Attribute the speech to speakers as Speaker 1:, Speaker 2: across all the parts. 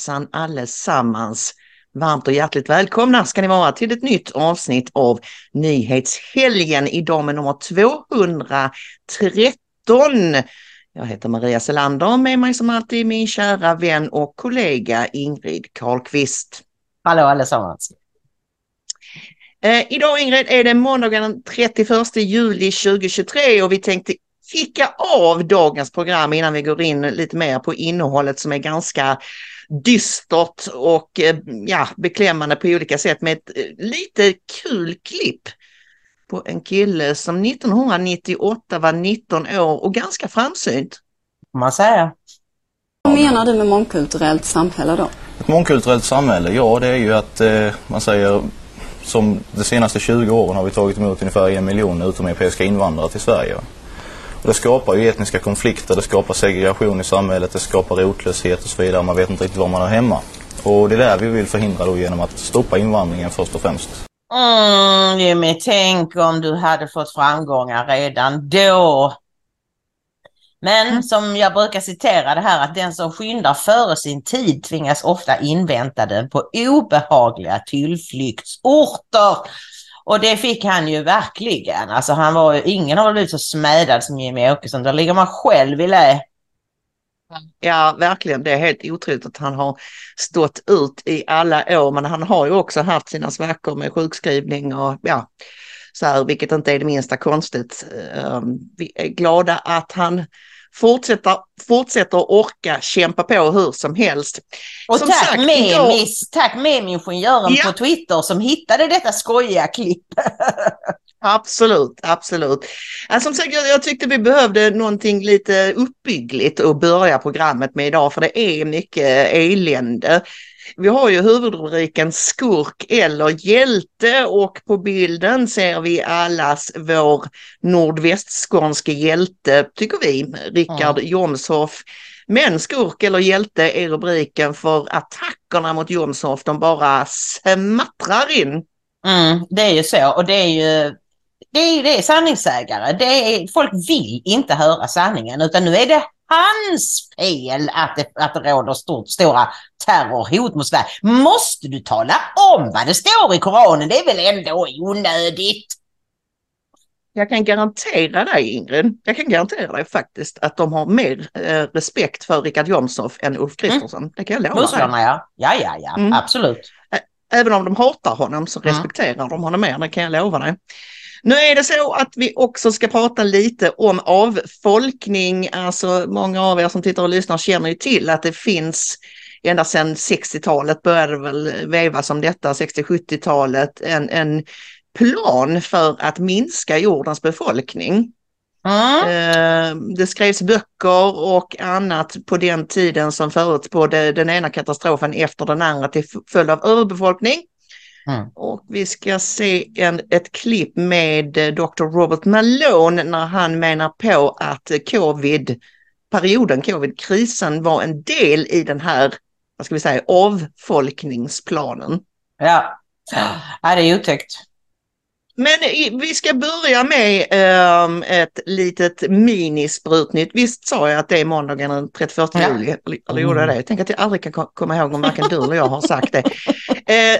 Speaker 1: Hejsan allesammans! Varmt och hjärtligt välkomna ska ni vara till ett nytt avsnitt av Nyhetshelgen idag med nummer 213. Jag heter Maria Selander med mig som alltid min kära vän och kollega Ingrid Karlqvist.
Speaker 2: Hallå allesammans!
Speaker 1: Eh, idag Ingrid är det måndagen den 31 juli 2023 och vi tänkte kicka av dagens program innan vi går in lite mer på innehållet som är ganska dystert och eh, ja, beklämmande på olika sätt med ett eh, lite kul klipp på en kille som 1998 var 19 år och ganska framsynt.
Speaker 2: man säga.
Speaker 3: Vad menar du med mångkulturellt samhälle då?
Speaker 4: Ett mångkulturellt samhälle, ja det är ju att eh, man säger som de senaste 20 åren har vi tagit emot ungefär en miljon utomeuropeiska invandrare till Sverige. Och det skapar ju etniska konflikter, det skapar segregation i samhället, det skapar rotlöshet och så vidare. Man vet inte riktigt var man har hemma. Och det är där vi vill förhindra då genom att stoppa invandringen först och främst.
Speaker 2: Mm, Jimmy, tänk om du hade fått framgångar redan då. Men som jag brukar citera det här att den som skyndar före sin tid tvingas ofta invänta den på obehagliga tillflyktsorter. Och det fick han ju verkligen. Alltså han var ju, ingen har blivit så smädad som Jimmy Åkesson. Där ligger man själv i lä.
Speaker 1: Ja, verkligen. Det är helt otroligt att han har stått ut i alla år, men han har ju också haft sina svackor med sjukskrivning och ja, så här, vilket inte är det minsta konstigt. Ehm, vi är glada att han fortsätter, fortsätter orka kämpa på hur som helst.
Speaker 2: Och
Speaker 1: Som
Speaker 2: tack
Speaker 1: sagt, idag-
Speaker 2: miss, tack med ingenjören
Speaker 1: Ja.
Speaker 2: på Twitter som hittade detta skojiga klipp.
Speaker 1: Absolut, absolut. Ja, som sagt, jag, jag tyckte vi behövde någonting lite uppbyggligt att börja programmet med idag, för det är mycket elände. Vi har ju huvudrubriken skurk eller hjälte och på bilden ser vi allas vår nordvästskånske hjälte, tycker vi, Rickard Jomshoff. Men skurk eller hjälte är rubriken för attackerna mot Jomshof. de bara smattrar in.
Speaker 2: Mm, det är ju så och det är ju det är, det är sanningssägare. Det är, folk vill inte höra sanningen utan nu är det hans fel att det, att det råder stort, stora terrorhot mot Sverige. Måste du tala om vad det står i Koranen? Det är väl ändå onödigt?
Speaker 1: Jag kan garantera dig Ingrid, jag kan garantera dig faktiskt att de har mer eh, respekt för Richard Jomshof än Ulf Kristersson. Det kan jag lova dig.
Speaker 2: Musklerna ja. Ja, ja, ja.
Speaker 1: Mm.
Speaker 2: Absolut.
Speaker 1: Även om de hatar honom så
Speaker 2: Mm.
Speaker 1: respekterar de honom mer, det kan jag lova dig. Nu är det så att vi också ska prata lite om avfolkning. Alltså många av er som tittar och lyssnar känner ju till att det finns ända sedan 60-talet började väl vevas om detta, 60-70-talet, en, en plan för att minska jordens befolkning.
Speaker 2: Mm.
Speaker 1: Det skrevs böcker och annat på den tiden som förutspådde den ena katastrofen efter den andra till följd av överbefolkning.
Speaker 2: Mm.
Speaker 1: Och vi ska se en, ett klipp med eh, Dr. Robert Malone när han menar på att eh, covid-perioden, covid-krisen var en del i den här, vad ska vi säga, avfolkningsplanen.
Speaker 2: Ja. ja, det är otäckt.
Speaker 1: Men i- vi ska börja med ehm, ett litet minisprutnytt. Visst sa jag att det är måndagen den 31
Speaker 2: Ja.
Speaker 1: juli? Eller, gjorde jag det? Jag tänker att jag aldrig kan ko- komma ihåg om varken du eller jag har sagt det. Eh,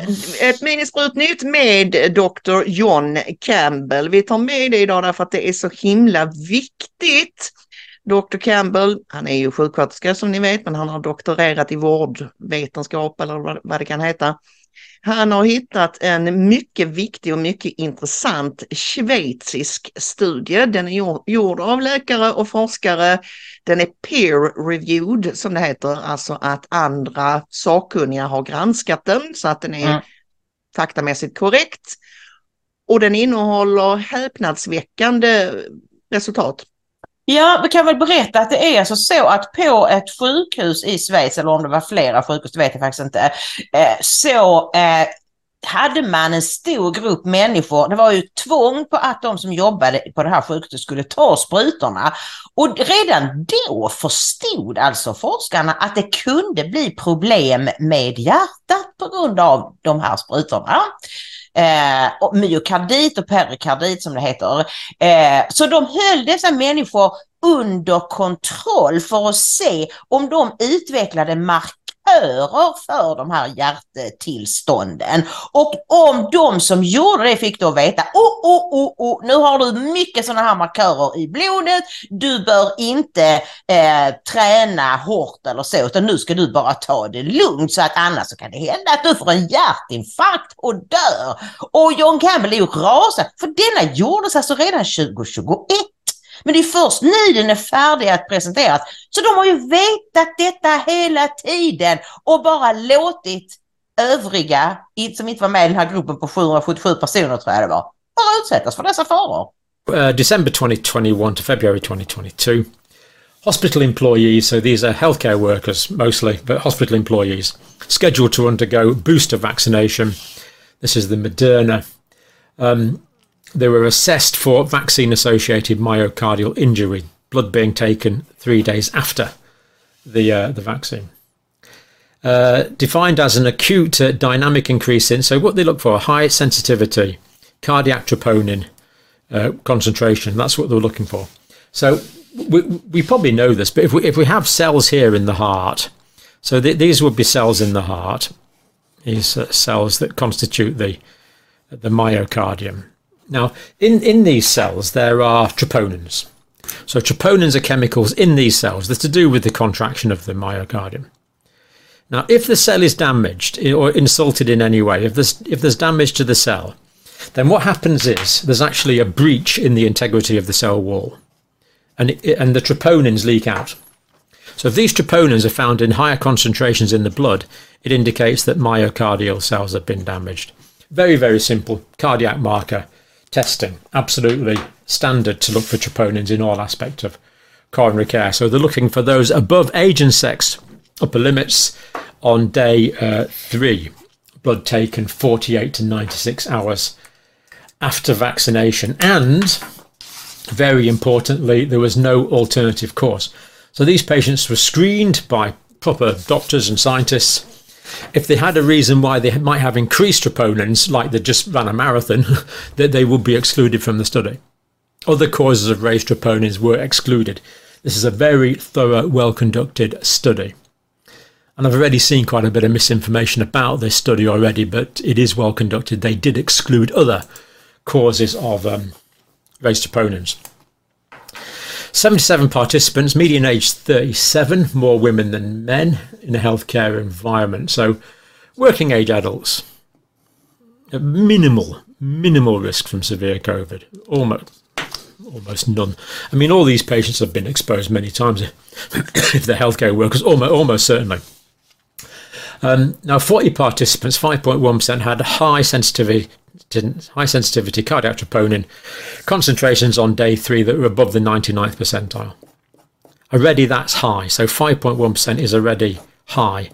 Speaker 1: ett minisprutnytt med Dr. John Campbell. Vi tar med det idag därför att det är så himla viktigt. Dr. Campbell, han är ju sjuksköterska som ni vet, men han har doktorerat i vårdvetenskap eller vad det kan heta. Han har hittat en mycket viktig och mycket intressant schweizisk studie. Den är gjord av läkare och forskare. Den är peer-reviewed som det heter, alltså att andra sakkunniga har granskat den så att den är mm. faktamässigt korrekt. Och den innehåller häpnadsväckande resultat.
Speaker 2: Ja, vi kan väl berätta att det är alltså så att på ett sjukhus i Schweiz, eller om det var flera sjukhus, det vet jag faktiskt inte, eh, så eh, hade man en stor grupp människor, det var ju tvång på att de som jobbade på det här sjukhuset skulle ta sprutorna. Och redan då förstod alltså forskarna att det kunde bli problem med hjärtat på grund av de här sprutorna eh, och myokardit och perikardit som det heter. Eh, så de höll dessa människor under kontroll för att se om de utvecklade mark markörer för de här hjärttillstånden. Och om de som gjorde det fick då veta, oh, oh, oh, oh, nu har du mycket sådana här markörer i blodet, du bör inte eh, träna hårt eller så, utan nu ska du bara ta det lugnt så att annars så kan det hända att du får en hjärtinfarkt och dör. Och John Campbell är ju rasad, för denna gjordes alltså redan 2021. Men det är först nu den är färdig att presenteras. Så de har ju vetat detta hela tiden och bara låtit övriga, som inte var med i den här gruppen på 777 personer tror jag det var, bara utsättas för dessa faror.
Speaker 5: Uh, December 2021 to February 2022. Hospital employees, so these are healthcare workers mostly, but hospital employees, scheduled to undergo booster vaccination. This is the Moderna. Um, they were assessed for vaccine associated myocardial injury, blood being taken three days after the, uh, the vaccine. Uh, defined as an acute uh, dynamic increase in, so what they look for, high sensitivity, cardiac troponin uh, concentration, that's what they were looking for. So we, we probably know this, but if we, if we have cells here in the heart, so th these would be cells in the heart, these cells that constitute the, the myocardium. Now, in, in these cells, there are troponins. So troponins are chemicals in these cells that are to do with the contraction of the myocardium. Now, if the cell is damaged or insulted in any way, if there's, if there's damage to the cell, then what happens is there's actually a breach in the integrity of the cell wall and, it, and the troponins leak out. So if these troponins are found in higher concentrations in the blood, it indicates that myocardial cells have been damaged. Very, very simple cardiac marker testing. Absolutely standard to look for troponins in all aspects of coronary care. So they're looking for those above age and sex upper limits on day uh, three. Blood taken 48 to 96 hours after vaccination. And very importantly, there was no alternative course. So these patients were screened by proper doctors and scientists if they had a reason why they might have increased troponins, like they just ran a marathon, that they would be excluded from the study. Other causes of raised troponins were excluded. This is a very thorough, well conducted study. And I've already seen quite a bit of misinformation about this study already, but it is well conducted. They did exclude other causes of um, raised troponins. 77 participants, median age 37, more women than men in a healthcare environment. So, working age adults, minimal, minimal risk from severe COVID, almost. Almost none. I mean, all these patients have been exposed many times if they're healthcare workers, almost, almost certainly. Um, now, 40 participants, 5.1% had high sensitivity high sensitivity cardiac troponin concentrations on day three that were above the 99th percentile. Already that's high, so 5.1% is already high,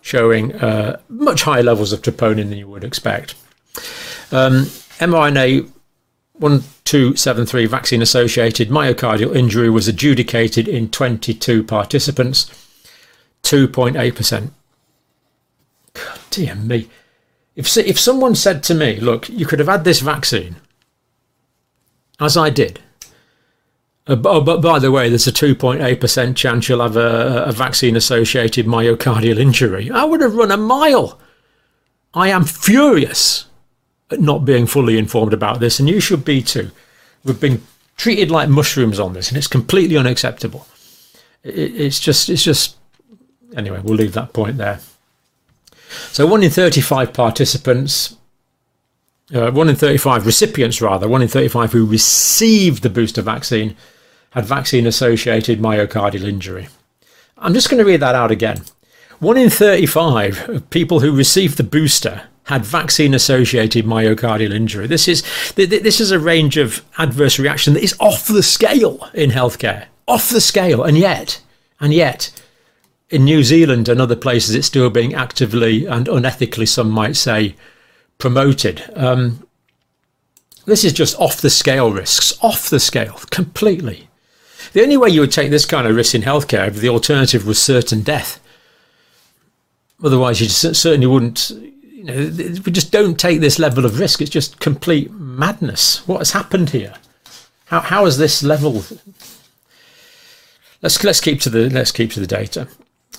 Speaker 5: showing uh, much higher levels of troponin than you would expect. Um, mRNA 1273 vaccine associated myocardial injury was adjudicated in 22 participants, 2.8%. God dear me. If, if someone said to me, look, you could have had this vaccine, as I did, uh, oh, but by the way, there's a 2.8% chance you'll have a, a vaccine associated myocardial injury, I would have run a mile. I am furious at not being fully informed about this, and you should be too. We've been treated like mushrooms on this, and it's completely unacceptable. It, it's just, it's just. Anyway, we'll leave that point there. So one in 35 participants, uh, one in 35 recipients rather, one in 35 who received the booster vaccine had vaccine associated myocardial injury. I'm just going to read that out again. One in 35 of people who received the booster had vaccine associated myocardial injury. This is this is a range of adverse reaction that is off the scale in healthcare. Off the scale and yet and yet in New Zealand and other places it's still being actively and unethically some might say promoted. Um, this is just off the scale risks, off the scale completely. The only way you would take this kind of risk in healthcare the alternative was certain death. Otherwise, you certainly wouldn't. You know, we just don't take this level of risk. It's just complete madness. What has happened here? How how is this level? Let's let's keep to the let's keep to the data.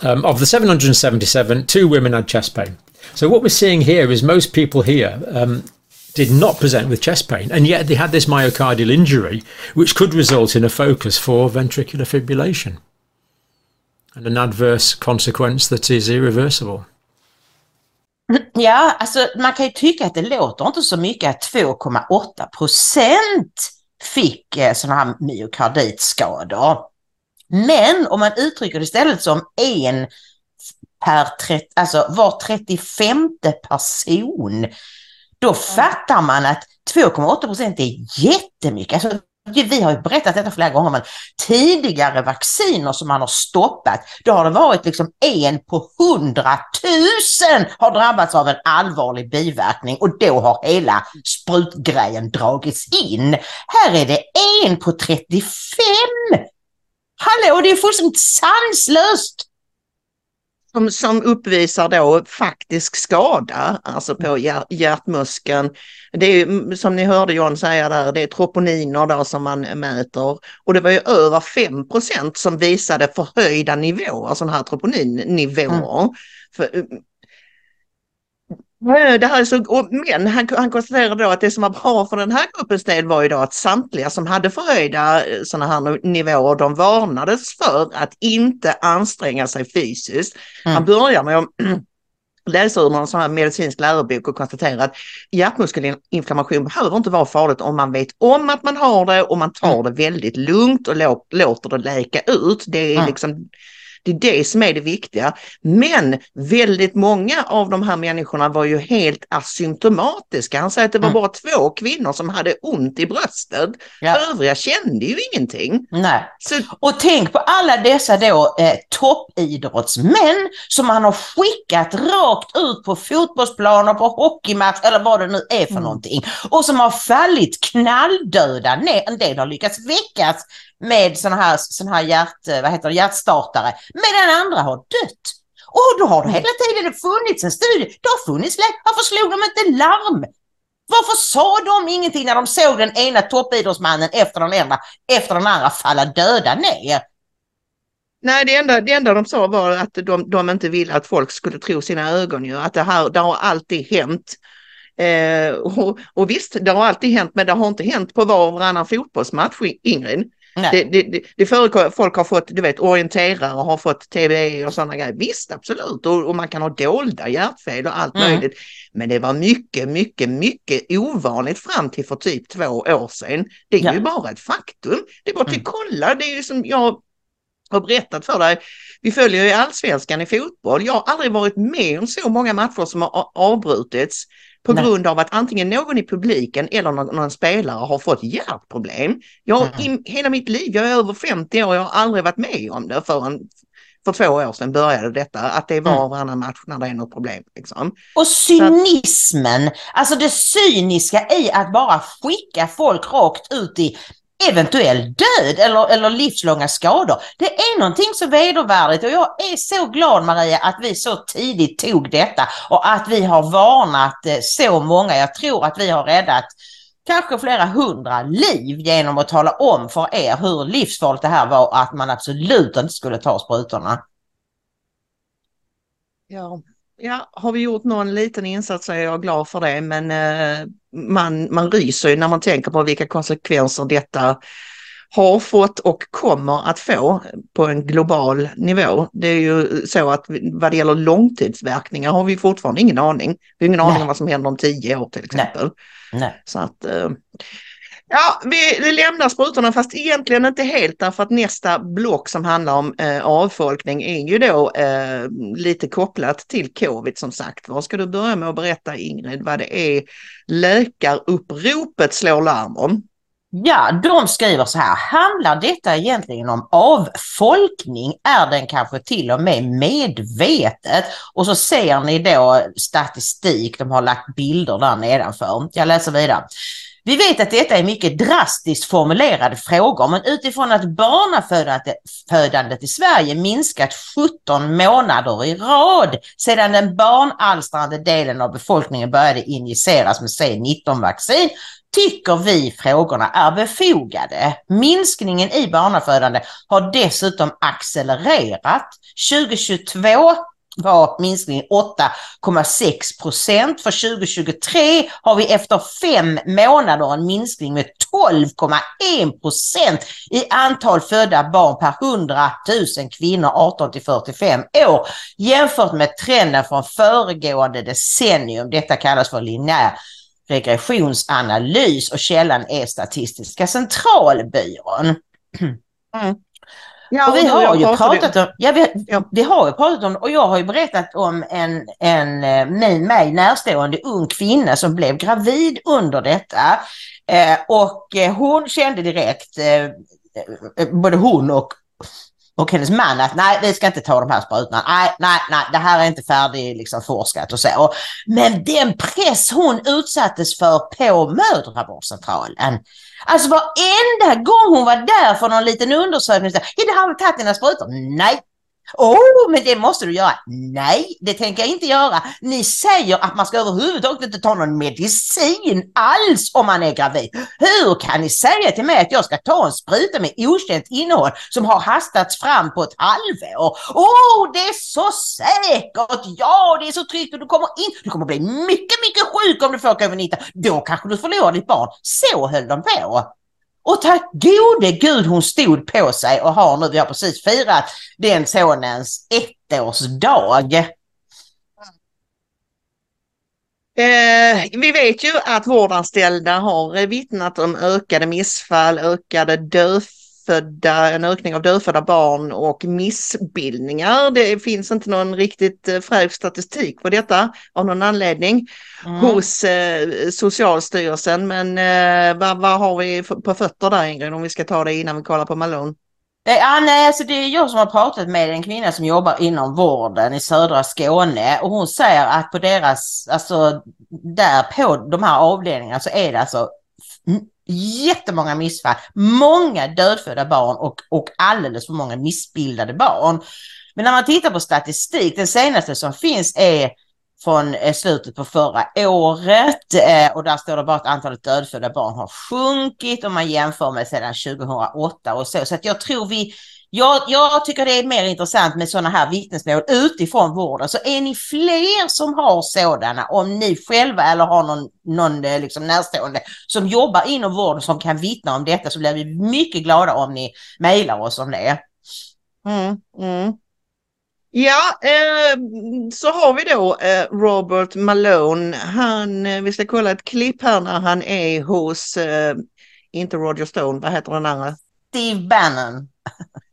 Speaker 5: Um, of the 777, two women had chest pain. So what we're seeing here is most people here um, did not present with chest pain, and yet they had this myocardial injury, which could result in a focus for ventricular fibrillation and an adverse consequence that is irreversible.
Speaker 2: Ja, alltså man kan ju tycka att det låter inte så mycket att 2,8 procent fick eh, sådana här myokarditskador. Men om man uttrycker det istället som en per 30, alltså var 35 person då fattar man att 2,8 procent är jättemycket. Alltså, vi har ju berättat detta flera gånger, men tidigare vacciner som man har stoppat, då har det varit liksom en på hundratusen har drabbats av en allvarlig biverkning och då har hela sprutgrejen dragits in. Här är det en på 35! Hallå, det är fullständigt sanslöst!
Speaker 1: som, som uppvisar då faktisk skada, alltså på hjärt, hjärtmuskeln. Det är som ni hörde John säga där, det är troponiner då som man mäter och det var ju över 5% som visade förhöjda nivåer, sådana här troponinnivåer. Mm. För, det här är så, men han, han konstaterade då att det som var bra för den här gruppens del var ju då att samtliga som hade förhöjda eh, sådana här nivåer, de varnades för att inte anstränga sig fysiskt. Mm. Han börjar med att läsa ur någon sån här medicinsk lärobok och konstatera att hjärtmuskelinflammation behöver inte vara farligt om man vet om att man har det och man tar mm. det väldigt lugnt och låter det läka ut. Det är mm. liksom det är det som är det viktiga. Men väldigt många av de här människorna var ju helt asymptomatiska. Han säger att det var mm. bara två kvinnor som hade ont i bröstet. Ja. Övriga kände ju ingenting.
Speaker 2: Nej. Så... Och tänk på alla dessa då eh, toppidrottsmän som man har skickat rakt ut på fotbollsplaner, på hockeymatch eller vad det nu är för mm. någonting. Och som har fallit knalldöda ner. En del har lyckats väckas med sådana här, sån här hjärt, eh, vad heter det, hjärtstartare, medan andra har dött. Och då har det hela tiden funnits en studie. Det har funnits Varför slog de inte larm? Varför sa de ingenting när de såg den ena toppidrottsmannen efter den andra, efter den andra falla döda ner?
Speaker 1: Nej, det enda, det enda de sa var att de, de inte ville att folk skulle tro sina ögon. Ju. Att det här det har alltid hänt. Eh, och, och visst, det har alltid hänt, men det har inte hänt på var och varannan fotbollsmatch, Ingrid. Det, det, det förekommer, folk har fått, du vet, orienterare har fått TBE och sådana grejer. Visst, absolut. Och, och, man kan ha dolda hjärtfel och allt mm. möjligt. Men det var mycket, mycket, mycket ovanligt fram till för typ två år sedan. Det är ja. ju bara ett faktum. Det är bara att mm. kolla. Det är ju som jag har berättat för dig. Vi följer ju allsvenskan i fotboll. Jag har aldrig varit med om så många matcher som har avbrutits på Nej. grund av att antingen någon i publiken eller någon, någon spelare har fått hjärtproblem. Jag, mm. i, hela mitt liv, jag är över 50 år, jag har aldrig varit med om det förrän för två år sedan började detta, att det var mm. varannan match när det är något problem. Liksom.
Speaker 2: Och cynismen, att, alltså det cyniska i att bara skicka folk rakt ut i eventuell död eller, eller livslånga skador. Det är någonting så vedervärdigt och jag är så glad Maria att vi så tidigt tog detta och att vi har varnat eh, så många. Jag tror att vi har räddat kanske flera hundra liv genom att tala om för er hur livsfarligt det här var och att man absolut inte skulle ta sprutorna.
Speaker 1: Ja, ja, har vi gjort någon liten insats så är jag glad för det men eh, man, man ryser ju när man tänker på vilka konsekvenser detta har fått och kommer att få på en global nivå. Det är ju så att vad det gäller långtidsverkningar har vi fortfarande ingen aning. Vi har ingen aning om vad som händer om tio år till exempel.
Speaker 2: Nej. Nej.
Speaker 1: Så att, eh, ja, vi lämnar sprutorna fast egentligen inte helt därför att nästa block som handlar om eh, avfolkning är ju då eh, lite kopplat till covid som sagt. Vad ska du börja med att berätta Ingrid vad det är läkaruppropet slår larm om?
Speaker 2: Ja, de skriver så här. Handlar detta egentligen om avfolkning? Är den kanske till och med medvetet? Och så ser ni då statistik, de har lagt bilder där nedanför. Jag läser vidare. Vi vet att detta är mycket drastiskt formulerade frågor, men utifrån att barnafödandet i Sverige minskat 17 månader i rad sedan den barnalstrande delen av befolkningen började injiceras med C19-vaccin tycker vi frågorna är befogade. Minskningen i barnafödande har dessutom accelererat. 2022 var minskningen 8,6 procent. För 2023 har vi efter fem månader en minskning med 12,1 procent i antal födda barn per 100 000 kvinnor 18 till 45 år jämfört med trenden från föregående decennium. Detta kallas för linjär regressionsanalys och källan är Statistiska centralbyrån.
Speaker 1: Mm. Ja,
Speaker 2: och vi har ju pratat om, ja, vi,
Speaker 1: Ja.
Speaker 2: vi har ju pratat om, och jag har ju berättat om en, en eh, mig, mig närstående ung kvinna som blev gravid under detta. Eh, och eh, hon kände direkt, eh, eh, både hon och och hennes man att nej, vi ska inte ta de här sprutorna. Nej, nej, nej, det här är inte färdig liksom, forskat och så. Men den press hon utsattes för på mödravårdscentralen. Alltså varenda gång hon var där för någon liten undersökning. Så, ja, det har vi tagit dina sprutor. Nej. Åh, oh, men det måste du göra. Nej, det tänker jag inte göra. Ni säger att man ska överhuvudtaget inte ta någon medicin alls om man är gravid. Hur kan ni säga till mig att jag ska ta en spruta med okänt innehåll som har hastats fram på ett halvår? Åh, oh, det är så säkert! Ja, det är så tryggt och du kommer in. Du kommer bli mycket, mycket sjuk om du får covid-19. Då kanske du förlorar ditt barn. Så höll de på. Och tack gode gud hon stod på sig och har nu, vi har precis firat den sonens ettårsdag.
Speaker 1: Eh, vi vet ju att vårdanställda har vittnat om ökade missfall, ökade dödfödda, en ökning av dödfödda barn och missbildningar. Det finns inte någon riktigt eh, fräsch statistik på detta av någon anledning
Speaker 2: Mm.
Speaker 1: hos eh, Socialstyrelsen. Men eh, vad, vad har vi på fötter där Ingrid om vi ska ta det innan vi kollar på Malone?
Speaker 2: Ja, nej, alltså det är jag som har pratat med en kvinna som jobbar inom vården i södra Skåne och hon säger att på deras, alltså där på de här avdelningarna så är det alltså jättemånga missfall, många dödfödda barn och, och alldeles för många missbildade barn. Men när man tittar på statistik, den senaste som finns är från eh, slutet på förra året eh, och där står det bara att antalet dödfödda barn har sjunkit om man jämför med sedan 2008 och så. Så att jag tror vi, jag, jag tycker det är mer intressant med sådana här vittnesmål utifrån vården. Så är ni fler som har sådana, om ni själva eller har någon, någon eh, liksom närstående som jobbar inom vården som kan vittna om detta så blir vi mycket glada om ni mejlar oss om det.
Speaker 1: Mm, mm. Ja, eh, så har vi då eh, Robert Malone. Han, eh, vi ska kolla ett klipp här när han är hos, eh, inte Roger Stone, vad heter den andra?
Speaker 2: Steve Bannon.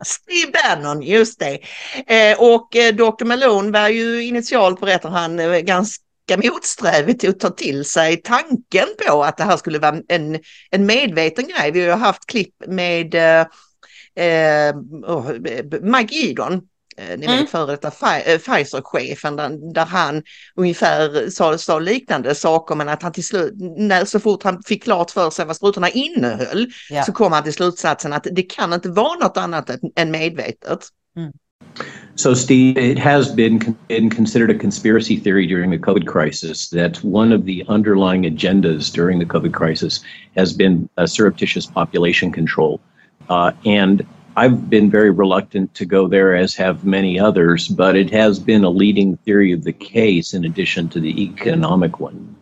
Speaker 1: Steve Bannon, just det. Eh, och eh, Dr. Malone var ju initialt, berättar han, eh, ganska motsträvigt till att ta till sig tanken på att det här skulle vara en, en medveten grej. Vi har ju haft klipp med eh, eh, oh, eh, Mike Edon, ni
Speaker 2: Mm.
Speaker 1: vet före detta eh, Pfizer-chefen, där, där han ungefär sa, sa liknande saker men att han till slut, när, så fort han fick klart för sig vad sprutorna innehöll
Speaker 2: Ja.
Speaker 1: så kom han till slutsatsen att det kan inte vara något annat än, medvetet.
Speaker 6: So, Steve, it has been, been considered a conspiracy theory during the COVID crisis that one of the underlying agendas during the COVID crisis has been surreptitious population control. Uh, and I've been very reluctant to go there, as have many others, but it has been a leading theory of the case in addition to the economic one.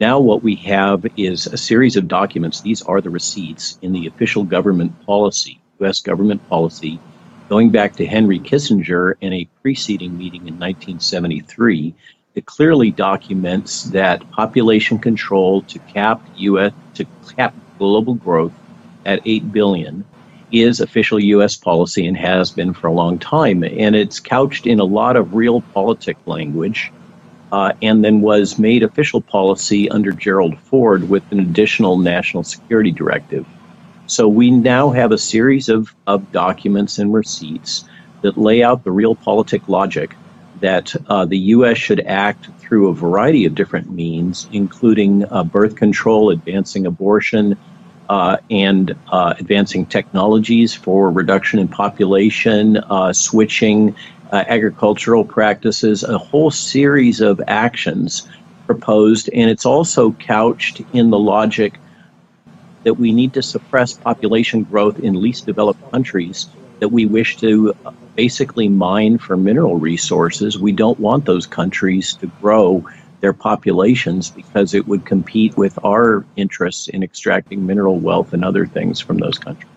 Speaker 6: Now, what we have is a series of documents. These are the receipts in the official government policy, U.S. government policy, going back to Henry Kissinger in a preceding meeting in 1973 that clearly documents that population control to cap U.S. to cap global growth at 8 billion is official U.S. policy and has been for a long time. And it's couched in a lot of real politic language uh, and then was made official policy under Gerald Ford with an additional national security directive. So we now have a series of, of documents and receipts that lay out the real politic logic that uh, the U.S. should act through a variety of different means, including uh, birth control, advancing abortion, uh, and uh, advancing technologies for reduction in population, uh, switching uh, agricultural practices, a whole series of actions proposed. And it's also couched in the logic that we need to suppress population growth in least developed countries that we wish to basically mine for mineral resources. We don't want those countries to grow their populations because it would compete with our interests in extracting mineral wealth and other things from those countries.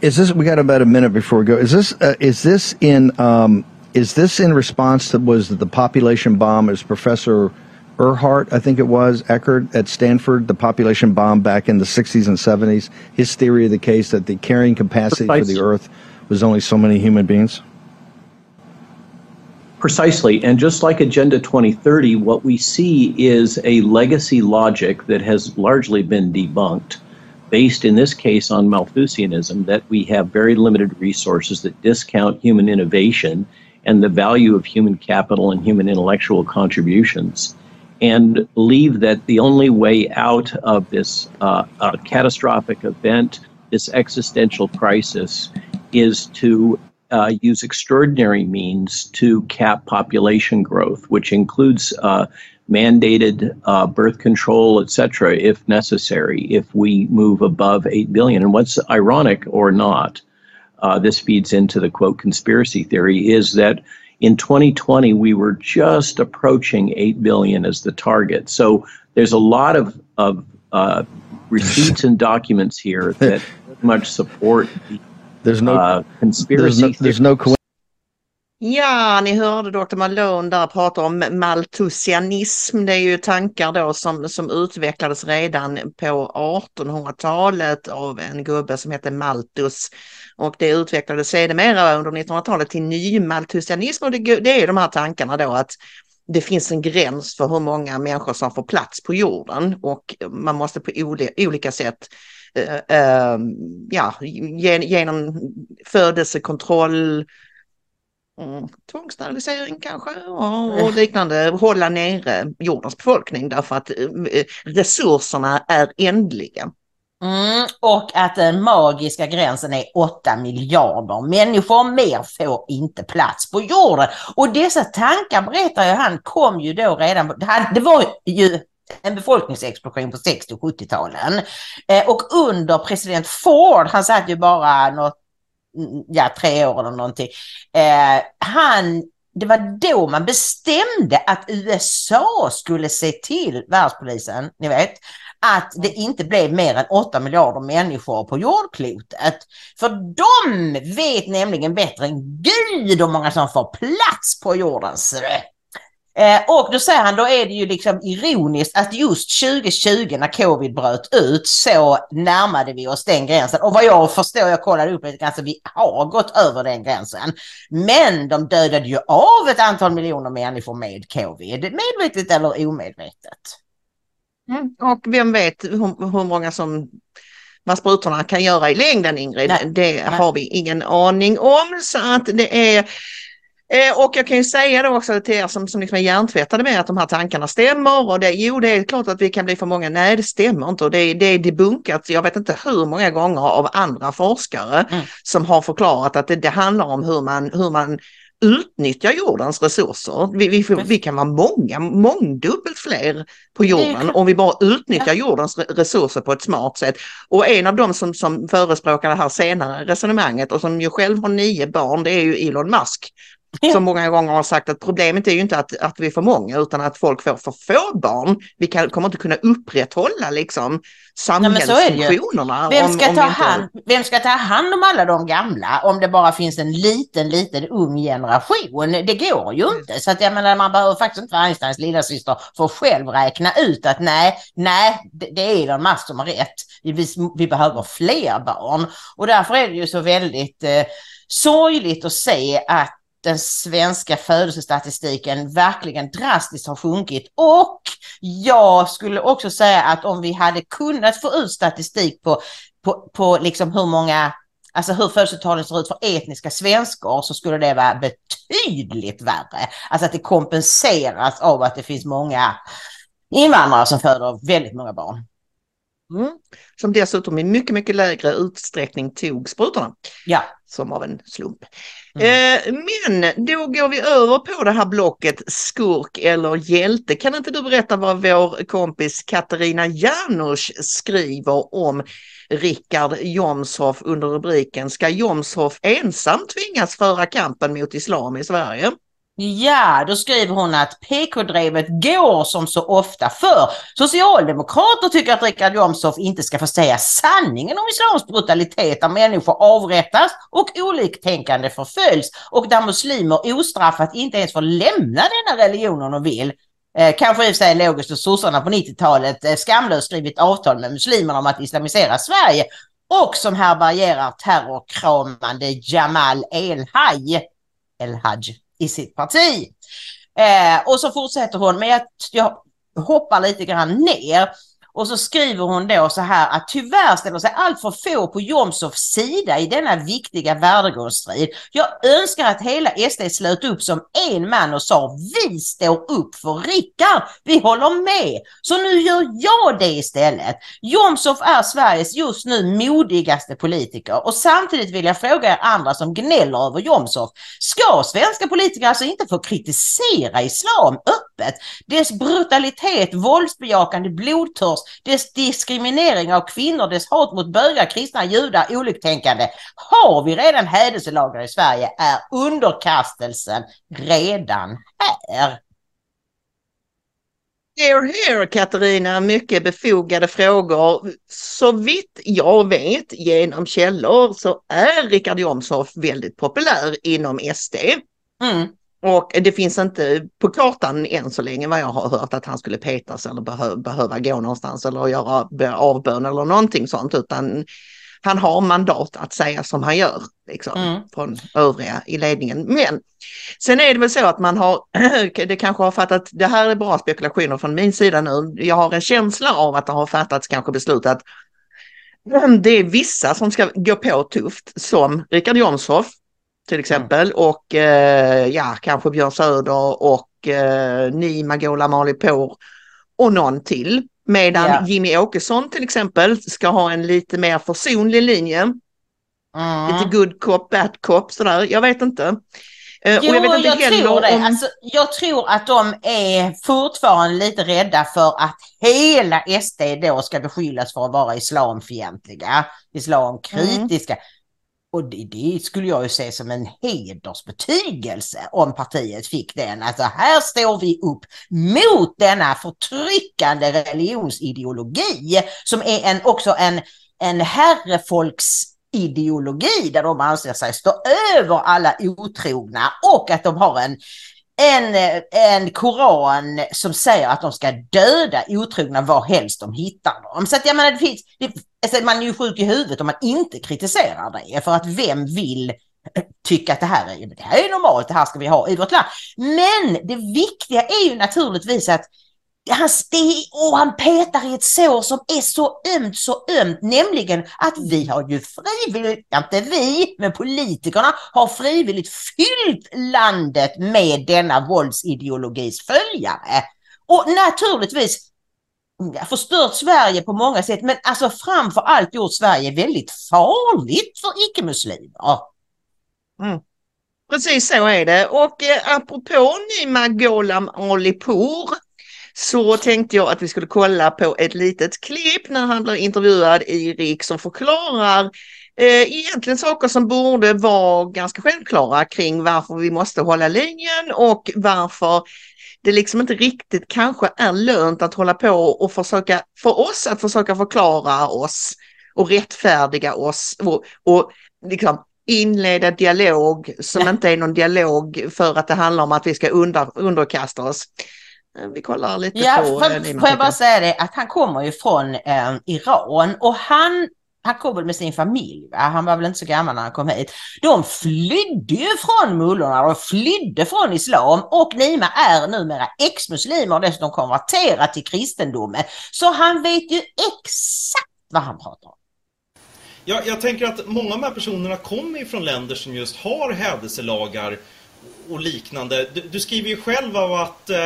Speaker 7: Is this? We got about a minute before we go. Is this? Uh, is this in? Um, is this in response to was the population bomb? Is Professor Erhart, I think it was Eckert at Stanford, the population bomb back in the 60s and 70s. His theory of the case that the carrying capacity for the Earth was only so many human beings.
Speaker 6: Precisely. And just like Agenda 2030, what we see is a legacy logic that has largely been debunked, based in this case on Malthusianism, that we have very limited resources that discount human innovation and the value of human capital and human intellectual contributions, and believe that the only way out of this uh, uh, catastrophic event, this existential crisis, is to uh, use extraordinary means to cap population growth, which includes uh, mandated uh, birth control, etc., if necessary, if we move above 8 billion. And what's ironic or not, uh, this feeds into the quote conspiracy theory, is that in 2020 we were just approaching 8 billion as the target. So there's a lot of, of uh, receipts and documents here that much support the
Speaker 7: There's no.
Speaker 6: uh, conspiracy
Speaker 7: there's no. There's no coincidence.
Speaker 1: Ja, ni hörde Dr. Malone där prata om malthusianism. Det är ju tankar då som, som utvecklades redan på 1800-talet av en gubbe som hette Malthus. Och det utvecklades sedermera under 1900-talet till ny malthusianism och det, det är de här tankarna då att det finns en gräns för hur många människor som får plats på jorden och man måste på oli- olika sätt eh, eh, ja, gen- genom födelsekontroll, mm, tvångssterilisering kanske och, och liknande hålla nere jordens befolkning därför att eh, resurserna är ändliga.
Speaker 2: Mm, och att den magiska gränsen är 8 miljarder människor. Mer får inte plats på jorden. Och dessa tankar, berättar jag han, kom ju då redan... Det var ju en befolkningsexplosion på 60 och 70-talen. Eh, och under president Ford, han satt ju bara något, mm, ja, tre år eller någonting. Eh, han, det var då man bestämde att USA skulle se till, världspolisen, ni vet, att det inte blev mer än 8 miljarder människor på jordklotet. För de vet nämligen bättre än Gud hur många som får plats på jordens. Eh, och då säger han, då är det ju liksom ironiskt att just 2020 när covid bröt ut så närmade vi oss den gränsen. Och vad jag förstår, jag kollade upp lite grann, så vi har gått över den gränsen. Men de dödade ju av ett antal miljoner människor med covid, medvetet eller omedvetet.
Speaker 1: Mm. Och vem vet hur, hur många som vad sprutorna kan göra i längden Ingrid.
Speaker 2: Nej.
Speaker 1: Det har vi ingen aning om så att det är eh, och jag kan ju säga då också till er som, som liksom är hjärntvättade med att de här tankarna stämmer och det, jo det är klart att vi kan bli för många. Nej det stämmer inte och det, det är debunkat, jag vet inte hur många gånger av andra forskare
Speaker 2: Mm.
Speaker 1: som har förklarat att det, det handlar om hur man, hur man utnyttjar jordens resurser. Vi, vi, vi kan vara många, mångdubbelt fler på jorden om vi bara utnyttjar jordens re- resurser på ett smart sätt. Och en av dem som, som förespråkar det här senare resonemanget och som ju själv har nio barn, det är ju Elon Musk. Som många gånger har sagt att problemet är ju inte att, att vi är för många utan att folk får för få barn. Vi kan, kommer inte kunna upprätthålla liksom samhällsfunktionerna.
Speaker 2: Vem
Speaker 1: om-
Speaker 2: ska,
Speaker 1: om
Speaker 2: ta
Speaker 1: vi inte-
Speaker 2: hand, vem ska ta hand om alla de gamla om det bara finns en liten, liten ung generation? Det går ju inte. Så att jag menar, man behöver faktiskt inte vara Einsteins lillasyster för att själv räkna ut att nej, nej, det, det är Elon Musk som har rätt. Vi, vi behöver fler barn. Och därför är det ju så väldigt eh, sorgligt att se att den svenska födelsestatistiken verkligen drastiskt har sjunkit. Och jag skulle också säga att om vi hade kunnat få ut statistik på, på, på liksom hur många, alltså hur födelsetalen ser ut för etniska svenskar så skulle det vara betydligt värre. Alltså att det kompenseras av att det finns många invandrare som föder väldigt många barn.
Speaker 1: Mm. Som dessutom i mycket, mycket lägre utsträckning tog sprutorna.
Speaker 2: Ja.
Speaker 1: Som av en slump.
Speaker 2: Mm.
Speaker 1: Eh, men då går vi över på det här blocket skurk eller hjälte. Kan inte du berätta vad vår kompis Katarina Janouch skriver om Richard Jomshof under rubriken Ska Jomshof ensam tvingas föra kampen mot islam i Sverige?
Speaker 2: Ja, då skriver hon att PK-drevet går som så ofta för Socialdemokrater tycker att Richard Jomshof inte ska få säga sanningen om islams brutalitet där människor avrättas och oliktänkande förföljs och där muslimer ostraffat inte ens får lämna denna religion om de vill. Eh, kanske i och för sig logiskt att sossarna på 90-talet eh, skamlöst skrivit avtal med muslimerna om att islamisera Sverige och som härbärgerar terrorkramande Jamal El-Haj. El-Haj i sitt parti. Eh, och så fortsätter hon, men jag, jag hoppar lite grann ner. Och så skriver hon då så här att tyvärr ställer sig allt för få på Jomshofs sida i denna viktiga värdegrundsstrid. Jag önskar att hela SD slöt upp som en man och sa vi står upp för Rickard. Vi håller med. Så nu gör jag det istället. Jomshof är Sveriges just nu modigaste politiker och samtidigt vill jag fråga er andra som gnäller över Jomshof. Ska svenska politiker alltså inte få kritisera islam öppet? Dess brutalitet, våldsbejakande blodtörst, dess diskriminering av kvinnor, dess hat mot bögar, kristna, judar, oliktänkande. Har vi redan hädelselagar i Sverige är underkastelsen redan här.
Speaker 1: Here, here Katarina, mycket befogade frågor. Så vitt jag vet genom källor så är Richard Jomshof väldigt populär inom SD.
Speaker 2: Mm.
Speaker 1: Och det finns inte på kartan än så länge vad jag har hört att han skulle petas eller behö behöva gå någonstans eller göra avbön eller någonting sånt utan han har mandat att säga som han gör liksom,
Speaker 2: Mm.
Speaker 1: från övriga i ledningen. Men sen är det väl så att man har, det kanske har fattat, det här är bara spekulationer från min sida nu, jag har en känsla av att det har fattats kanske beslut att det är vissa som ska gå på tufft som Richard Jomshof till exempel och eh, ja, kanske Björn Söder och eh, Nima Gholam Ali Pour och någon till. Medan
Speaker 2: Ja.
Speaker 1: Jimmy Åkesson till exempel ska ha en lite mer försonlig linje.
Speaker 2: Mm.
Speaker 1: Lite good cop, bad cop sådär. Jag vet inte. Eh,
Speaker 2: Jo,
Speaker 1: och jag vet inte
Speaker 2: jag tror det.
Speaker 1: om...
Speaker 2: Alltså, jag tror att de är fortfarande lite rädda för att hela SD då ska beskyllas för att vara islamfientliga, islamkritiska. Och det, det skulle jag ju se som en hedersbetygelse om partiet fick den. Alltså här står vi upp mot denna förtryckande religionsideologi som är en, också en, en herrefolksideologi där de anser sig stå över alla otrogna och att de har en en, en koran som säger att de ska döda otrogna var helst de hittar dem. Så att jag menar, det finns, det, alltså man är ju sjuk i huvudet om man inte kritiserar det. För att vem vill eh, tycka att det här är, det här är normalt, det här ska vi ha i vårt land. Men det viktiga är ju naturligtvis att han, det, och han petar i ett sår som är så ömt, så ömt, nämligen att vi har ju frivilligt, inte vi, men politikerna har frivilligt fyllt landet med denna våldsideologis följare. Och naturligtvis förstört Sverige på många sätt, men alltså framför allt gjort Sverige väldigt farligt för icke-muslimer. Mm.
Speaker 1: Precis så är det. Och eh, apropå Nima Gholam Ali Pour så tänkte jag att vi skulle kolla på ett litet klipp när han blir intervjuad i RIK som förklarar eh, egentligen saker som borde vara ganska självklara kring varför vi måste hålla linjen och varför det liksom inte riktigt kanske är lönt att hålla på och försöka, för oss att försöka förklara oss och rättfärdiga oss och, och liksom inleda dialog som inte är någon dialog för att det handlar om att vi ska under, underkasta oss. Eh, vi kollar lite
Speaker 2: ja,
Speaker 1: på...
Speaker 2: Får, får jag bara säga det att han kommer ju från eh, Iran och han han kom väl med sin familj, va? han var väl inte så gammal när han kom hit. De flydde ju från mullorna, de flydde från islam och Nima är numera ex-muslimer och dessutom konverterat till kristendomen. Så han vet ju exakt vad han pratar om.
Speaker 8: Ja, jag tänker att många av de här personerna kommer från länder som just har hädelselagar och liknande. Du, du, skriver ju själv av att eh,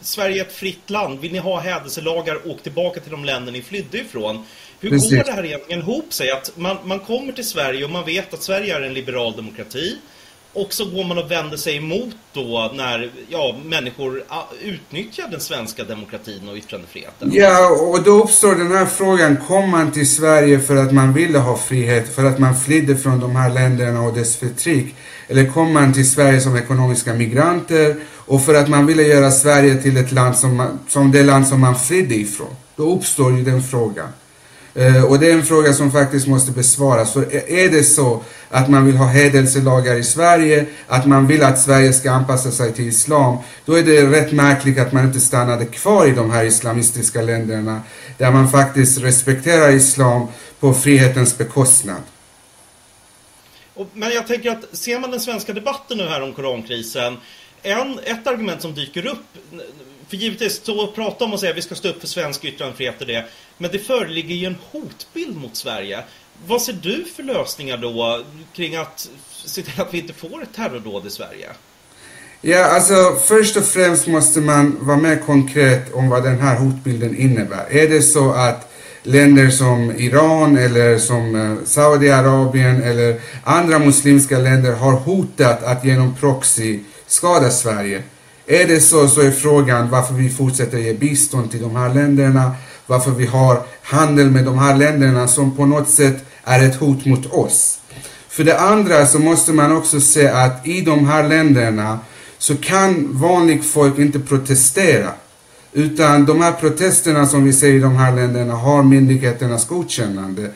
Speaker 8: Sverige är ett fritt land. Vill ni ha hädelselagar, åk tillbaka till de länder ni flydde ifrån. Hur Precis. går det här egentligen ihop sig? Att man, man kommer till Sverige och man vet att Sverige är en liberal demokrati. Och så går man och vänder sig emot då när ja, människor utnyttjar den svenska demokratin och yttrandefriheten.
Speaker 9: Ja, och då uppstår den här frågan. Kom man till Sverige för att man ville ha frihet, för att man flydde från de här länderna och dess förtryck? Eller kom man till Sverige som ekonomiska migranter och för att man ville göra Sverige till ett land som, man, som det land som man flydde ifrån? Då uppstår ju den frågan. Eh, och det är en fråga som faktiskt måste besvaras. För är det så att man vill ha hädelselagar i Sverige, att man vill att Sverige ska anpassa sig till islam, då är det rätt märkligt att man inte stannade kvar i de här islamistiska länderna, där man faktiskt respekterar islam på frihetens bekostnad.
Speaker 8: Men jag tänker att ser man den svenska debatten nu här om korankrisen, en, ett argument som dyker upp för givetvis, stå och prata om och säga att vi ska stå upp för svensk yttrandefrihet och det. Men det föreligger ju en hotbild mot Sverige. Vad ser du för lösningar då kring att se till att vi inte får ett terrordåd i Sverige?
Speaker 9: Ja, alltså först och främst måste man vara mer konkret om vad den här hotbilden innebär. Är det så att länder som Iran eller som eh, Saudiarabien eller andra muslimska länder har hotat att genom proxy skada Sverige? Är det så, så är frågan varför vi fortsätter ge bistånd till de här länderna, varför vi har handel med de här länderna som på något sätt är ett hot mot oss. För det andra så måste man också se att i de här länderna så kan vanligt folk inte protestera. Utan de här protesterna som vi ser i de här länderna har myndigheternas godkännande.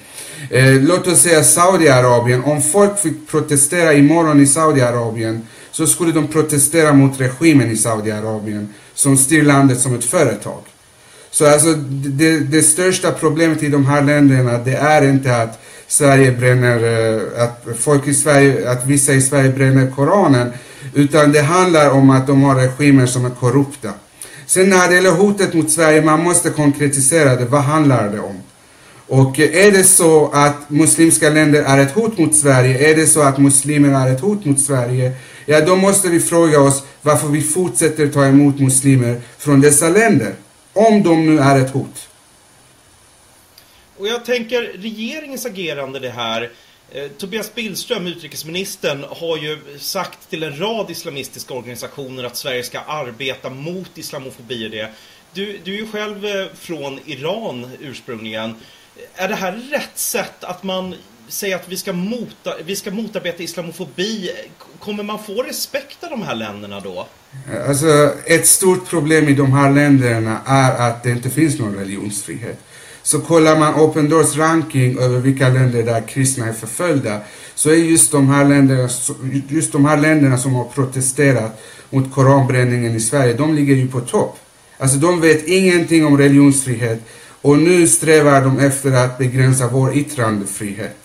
Speaker 9: Eh, låt oss säga Saudiarabien. Om folk fick protestera imorgon i Saudiarabien så skulle de protestera mot regimen i Saudiarabien som styr landet som ett företag. Så alltså det, det, största problemet i de här länderna det är inte att Sverige bränner, eh, att folk i Sverige, att vissa i Sverige bränner Koranen. Utan det handlar om att de har regimer som är korrupta. Sen när det gäller hotet mot Sverige, man måste konkretisera det. Vad handlar det om? Och är det så att muslimska länder är ett hot mot Sverige, är det så att muslimer är ett hot mot Sverige, ja då måste vi fråga oss varför vi fortsätter ta emot muslimer från dessa länder. Om de nu är ett hot.
Speaker 8: Och jag tänker regeringens agerande det här. Eh, Tobias Billström, utrikesministern, har ju sagt till en rad islamistiska organisationer att Sverige ska arbeta mot islamofobi och det. Du, du är ju själv eh, från Iran ursprungligen. Är det här rätt sätt att man säga att vi ska, mota, vi ska motarbeta islamofobi? Kommer man få respekt av de här länderna då?
Speaker 9: Alltså, ett stort problem i de här länderna är att det inte finns någon religionsfrihet. Så kollar man Open Doors ranking över vilka länder där kristna är förföljda så är just de här länderna, just de här länderna som har protesterat mot koranbränningen i Sverige, de ligger ju på topp. Alltså de vet ingenting om religionsfrihet och nu strävar de efter att begränsa vår yttrandefrihet.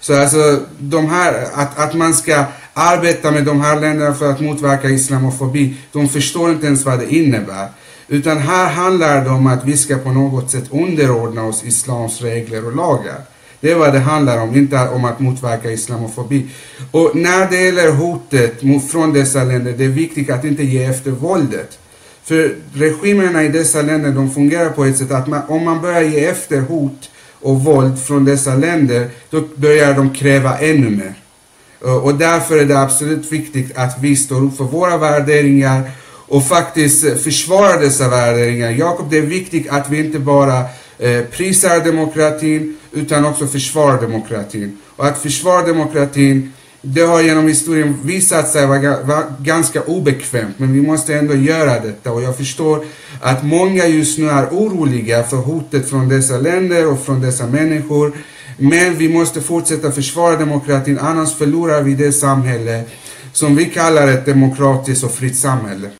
Speaker 9: Så alltså de här, att, att man ska arbeta med de här länderna för att motverka islamofobi, de förstår inte ens vad det innebär. Utan här handlar det om att vi ska på något sätt underordna oss islams regler och lagar. Det är vad det handlar om, inte om att motverka islamofobi. Och när det gäller hotet från dessa länder, det är viktigt att inte ge efter våldet. För regimerna i dessa länder, de fungerar på ett sätt att man, om man börjar ge efter hot och våld från dessa länder, då börjar de kräva ännu mer. Eh, och därför är det absolut viktigt att vi står upp för våra värderingar och faktiskt eh, försvarar dessa värderingar. Jakob, det är viktigt att vi inte bara eh, prisar demokratin utan också försvarar demokratin. Och att försvara demokratin det har genom historien visat sig vara, vara ganska obekvämt, men vi måste ändå göra detta. Och jag förstår att många just nu är oroliga för hotet från dessa länder och från dessa människor. Men vi måste fortsätta försvara demokratin, annars förlorar vi det samhälle som vi kallar ett demokratiskt och fritt samhälle.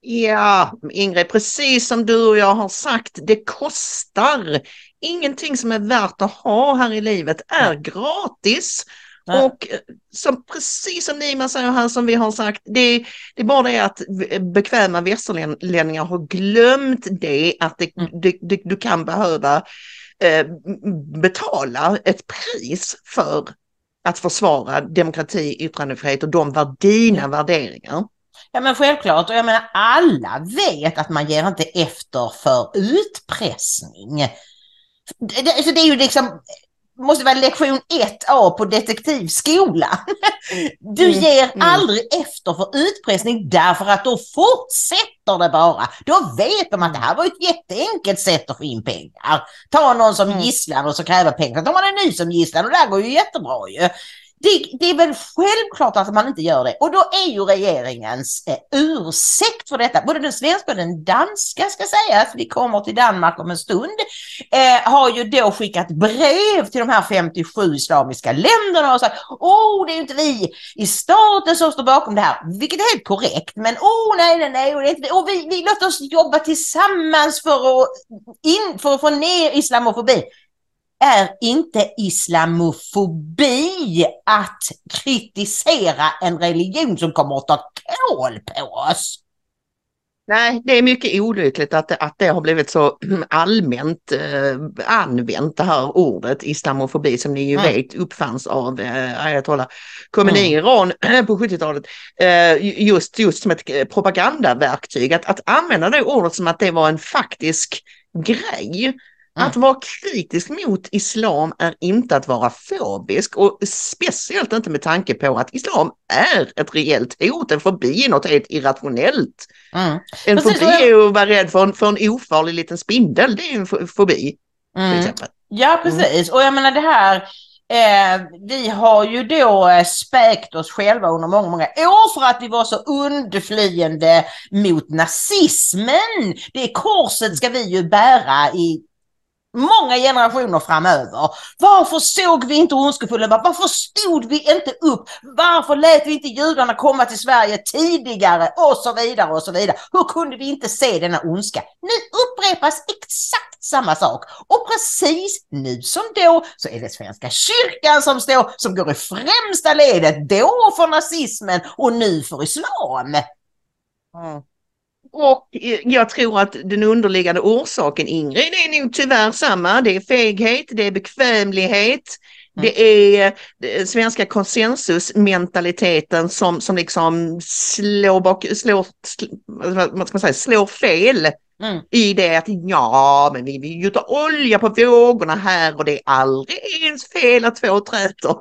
Speaker 1: Ja, Ingrid, precis som du och jag har sagt, det kostar. Ingenting som är värt att ha här i livet är gratis.
Speaker 2: Nej.
Speaker 1: Och eh, som, precis som Nima säger här, som vi har sagt, det, det är bara det att bekväma västerlänningar har glömt det, att det,
Speaker 2: Mm.
Speaker 1: det, det, du kan behöva eh, betala ett pris för att försvara demokrati, yttrandefrihet och de var dina värderingar.
Speaker 2: Ja men självklart, och jag menar alla vet att man ger inte efter för utpressning. Det, det, så det är ju liksom, måste vara lektion 1A på detektivskolan. Du
Speaker 1: Mm,
Speaker 2: ger
Speaker 1: mm.
Speaker 2: aldrig efter för utpressning därför att då fortsätter det bara. Då vet de att det här var ett jätteenkelt sätt att få in pengar. Ta någon som
Speaker 1: Mm.
Speaker 2: gisslan och så kräva pengar. Tar man en ny som gisslan och det här går ju jättebra ju. Det, det är väl självklart att man inte gör det. Och då är ju regeringens eh, ursäkt för detta, både den svenska och den danska ska sägas, vi kommer till Danmark om en stund, eh, har ju då skickat brev till de här 57 islamiska länderna och sagt åh, det är ju inte vi i staten som står bakom det här, vilket är helt korrekt, men åh, nej, nej, nej, och, det är inte, vi. och vi, vi låter oss jobba tillsammans för att, in, för att få ner islamofobi är inte islamofobi att kritisera en religion som kommer att ta kål på oss.
Speaker 1: Nej, det är mycket olyckligt att det, att det har blivit så allmänt eh, använt det här ordet islamofobi som ni ju
Speaker 2: Mm.
Speaker 1: vet uppfanns av eh, ayatollah Khomeini
Speaker 2: Mm.
Speaker 1: Iran på 70-talet. Eh, just, just som ett eh, propagandaverktyg. Att, att använda det ordet som att det var en faktisk grej. Att vara kritisk mot islam är inte att vara fobisk och speciellt inte med tanke på att islam är ett reellt hot. En fobi är något helt irrationellt.
Speaker 2: Mm.
Speaker 1: En
Speaker 2: Precis,
Speaker 1: fobi
Speaker 2: jag-
Speaker 1: är ju att vara rädd för en, för en ofarlig liten spindel. Det är en fo- fobi.
Speaker 2: Mm. Ja, precis. Och jag menar det här, eh, vi har ju då eh, späkt oss själva under många, många år för att vi var så undflyende mot nazismen. Det korset ska vi ju bära i många generationer framöver. Varför såg vi inte ondskefulla? Varför stod vi inte upp? Varför lät vi inte judarna komma till Sverige tidigare? Och så vidare och så vidare. Hur kunde vi inte se denna ondska? Nu upprepas exakt samma sak. Och precis nu som då så är det Svenska kyrkan som står, som går i främsta ledet. Då för nazismen och nu för islam.
Speaker 1: Mm. Och jag tror att den underliggande orsaken, Ingrid, är nog tyvärr samma. Det är feghet, det är bekvämlighet, det är eh, svenska konsensusmentaliteten som, som liksom slår, bak, slår, sl- vad ska man säga, slår fel
Speaker 2: Mm.
Speaker 1: i det att ja, men vi vill ju ta olja på vågorna här och det är aldrig ens fel att två träter.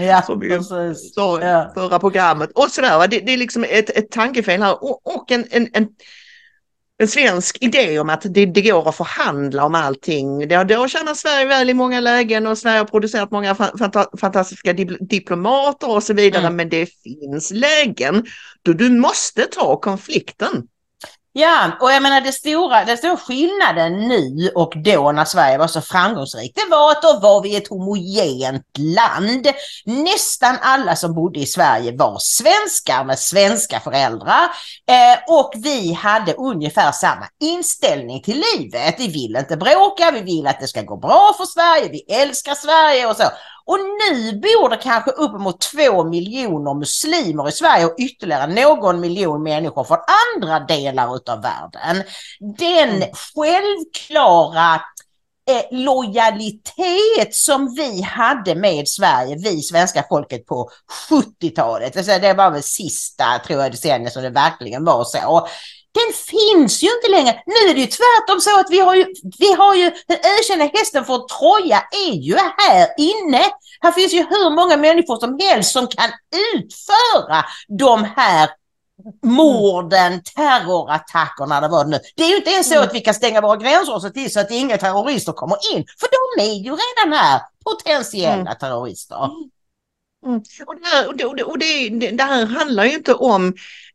Speaker 2: Ja,
Speaker 1: Som vi
Speaker 2: precis.
Speaker 1: sa i
Speaker 2: Ja.
Speaker 1: förra programmet. Och sådär, va? det, det är liksom ett, ett tankefel här och, och en, en, en, en svensk idé om att det, det går att förhandla om allting. Det, det har tjänat Sverige väl i många lägen och Sverige har producerat många fa- fanta, fantastiska dipl- diplomater och så vidare.
Speaker 2: Mm.
Speaker 1: Men det finns lägen då du måste ta konflikten.
Speaker 2: Ja, och jag menar det stora, den stora skillnaden nu och då när Sverige var så framgångsrikt, det var att då var vi ett homogent land. Nästan alla som bodde i Sverige var svenskar med svenska föräldrar eh, och vi hade ungefär samma inställning till livet. Vi vill inte bråka, vi vill att det ska gå bra för Sverige, vi älskar Sverige och så. Och nu bor det kanske uppemot två miljoner muslimer i Sverige och ytterligare någon miljon människor från andra delar utav världen. Den självklara eh, lojalitet som vi hade med Sverige, vi svenska folket på 70-talet, alltså det var väl sista tror jag decenniet som det verkligen var så. Den finns ju inte längre. Nu är det ju tvärtom så att vi har ju, vi har ju den ökända hästen för Troja är ju här inne. Här finns ju hur många människor som helst som kan utföra de här morden, terrorattackerna det var nu. Det är ju inte ens så
Speaker 1: Mm.
Speaker 2: att vi kan stänga våra gränser och se till så att inga terrorister kommer in. För de är ju redan här, potentiella
Speaker 1: Mm.
Speaker 2: terrorister.
Speaker 1: Mm. Och, det, här, och, det, och, det, och det, det det här handlar ju inte om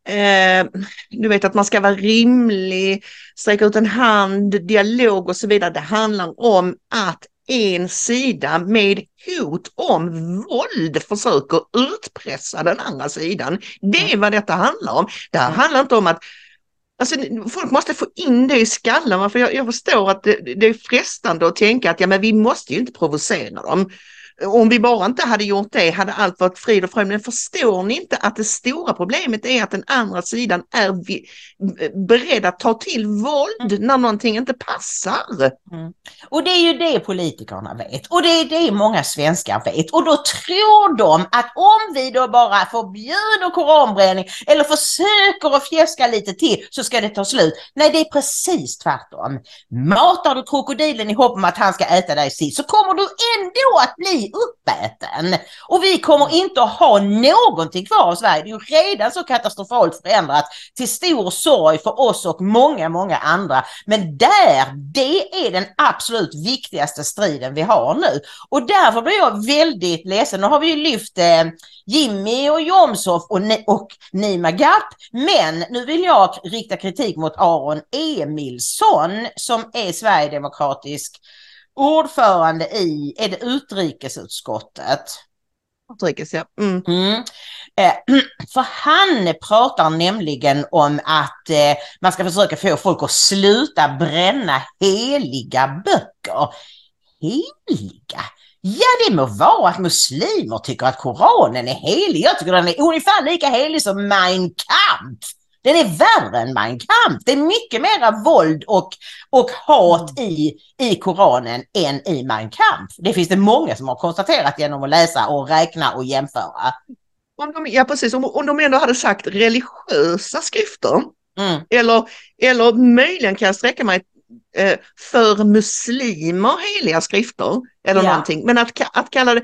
Speaker 1: eh, du vet att man ska vara rimlig, sträcka ut en hand, dialog och så vidare. Det handlar om att en sida med hot om våld försöker utpressa den andra sidan. Det är vad detta handlar om. Det här handlar inte om att Alltså, folk måste få in det i skallen. För jag, jag förstår att det, det är frestande att tänka att ja, men vi måste ju inte provocera dem. Om vi bara inte hade gjort det hade allt varit frid och fröjd. Men förstår ni inte att det stora problemet är att den andra sidan är vi, beredd att ta till våld när någonting inte passar?
Speaker 2: Och det är ju det politikerna vet och det är det många svenskar vet och då tror de att om vi då bara förbjuder koranbränning eller försöker att fjäska lite till så ska det ta slut. Nej, det är precis tvärtom. Matar du krokodilen i hopp om att han ska äta dig sist så kommer du ändå att bli uppäten. Och vi kommer inte att ha någonting kvar av Sverige. Det är ju redan så katastrofalt förändrat till stor sorg för oss och många, många andra. Men där, det är den absolut viktigaste striden vi har nu. Och därför blir jag väldigt ledsen. Nu har vi ju lyft eh, Jimmy och Jomshof och, och Nima Gap. Men nu vill jag rikta kritik mot Aron Emilsson som är sverigedemokratisk ordförande i, är det utrikesutskottet?
Speaker 1: Utrikes, ja. Mm.
Speaker 2: Mm. Eh, för han pratar nämligen om att eh, man ska försöka få folk att sluta bränna heliga böcker. Heliga? Ja, det må vara att muslimer tycker att Koranen är helig. Jag tycker den är ungefär lika helig som Mein Kampf. Den är värre än Mein Kampf. Det är mycket mera våld och, och hat i, i Koranen än i Mein Kampf. Det finns det många som har konstaterat genom att läsa och räkna och jämföra.
Speaker 1: Om de, ja precis, om, om de ändå hade sagt religiösa skrifter
Speaker 2: Mm.
Speaker 1: eller, eller möjligen kan jag sträcka mig eh, för muslimer heliga skrifter eller
Speaker 2: Ja.
Speaker 1: någonting. Men att, att kalla det,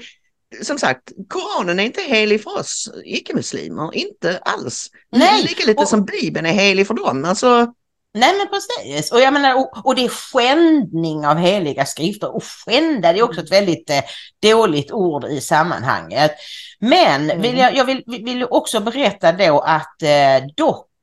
Speaker 1: som sagt, Koranen är inte helig för oss icke-muslimer, inte alls.
Speaker 2: Nej,
Speaker 1: Lika lite
Speaker 2: och-
Speaker 1: som Bibeln är helig för dem. Alltså,
Speaker 2: Nej men precis. Och, jag menar, och, och det är skändning av heliga skrifter. Och skända det är också ett väldigt eh, dåligt ord i sammanhanget. Men
Speaker 1: Mm.
Speaker 2: vill jag, jag vill, vill också berätta då att eh,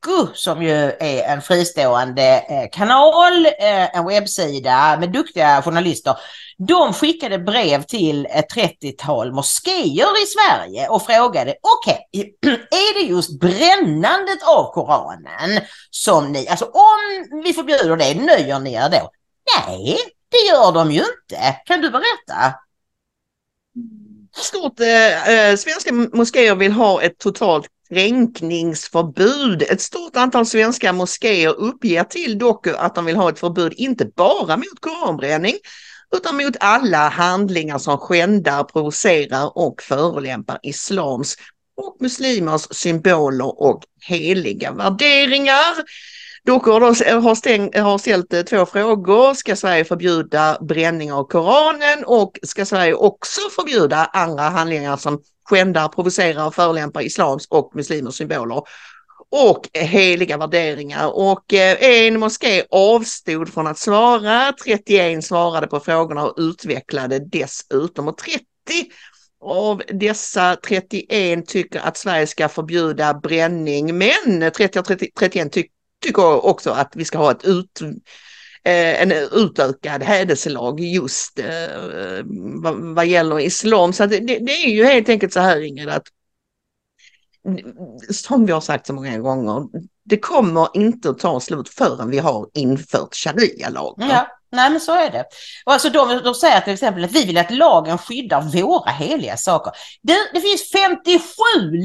Speaker 2: Doku som ju är en fristående eh, kanal, eh, en webbsida med duktiga journalister. De skickade brev till ett 30-tal moskéer i Sverige och frågade okej, är det just brännandet av Koranen som ni, alltså om vi förbjuder det, nöjer ni er då? Nej, det gör de ju inte. Kan du berätta?
Speaker 1: stort, eh, eh svenska moskéer vill ha ett totalt kränkningsförbud. Ett stort antal svenska moskéer uppger till Doku att de vill ha ett förbud inte bara mot koranbränning utan mot alla handlingar som skändar, provocerar och förolämpar islams och muslimers symboler och heliga värderingar. Doku har, stäng, har ställt eh, två frågor. Ska Sverige förbjuda bränning av Koranen och ska Sverige också förbjuda andra handlingar som skändar, provocerar och förolämpar islams och muslimers symboler och heliga värderingar. Och eh, en moské avstod från att svara, 31 svarade på frågorna och utvecklade dessutom. Och 30 av dessa 31 tycker att Sverige ska förbjuda bränning, men 30 av 30, 31 ty, tycker också att vi ska ha ett ut, eh, en utökad hädelselag just eh, vad, vad gäller islam. Så att det, det är ju helt enkelt så här Ingrid att som vi har sagt så många gånger, det kommer inte att ta slut förrän vi har infört sharia-lagar.
Speaker 2: Ja, nej men så är det. Och alltså de, de säger till exempel att vi vill att lagen skyddar våra heliga saker. Det, det finns 57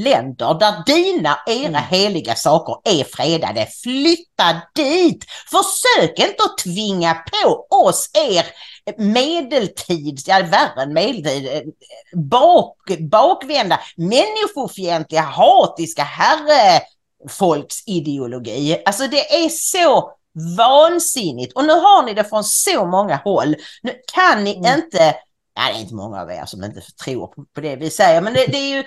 Speaker 2: länder där dina, era heliga saker är fredade. Flytta dit! Försök inte att tvinga på oss er medeltids, ja värre än medeltid, bak, bakvända, människofientliga, hatiska herrefolksideologi. Alltså det är så vansinnigt och nu har ni det från så många håll. Nu kan ni inte, ja det är inte många av er som inte tror på, på det vi säger, men det, det är ju,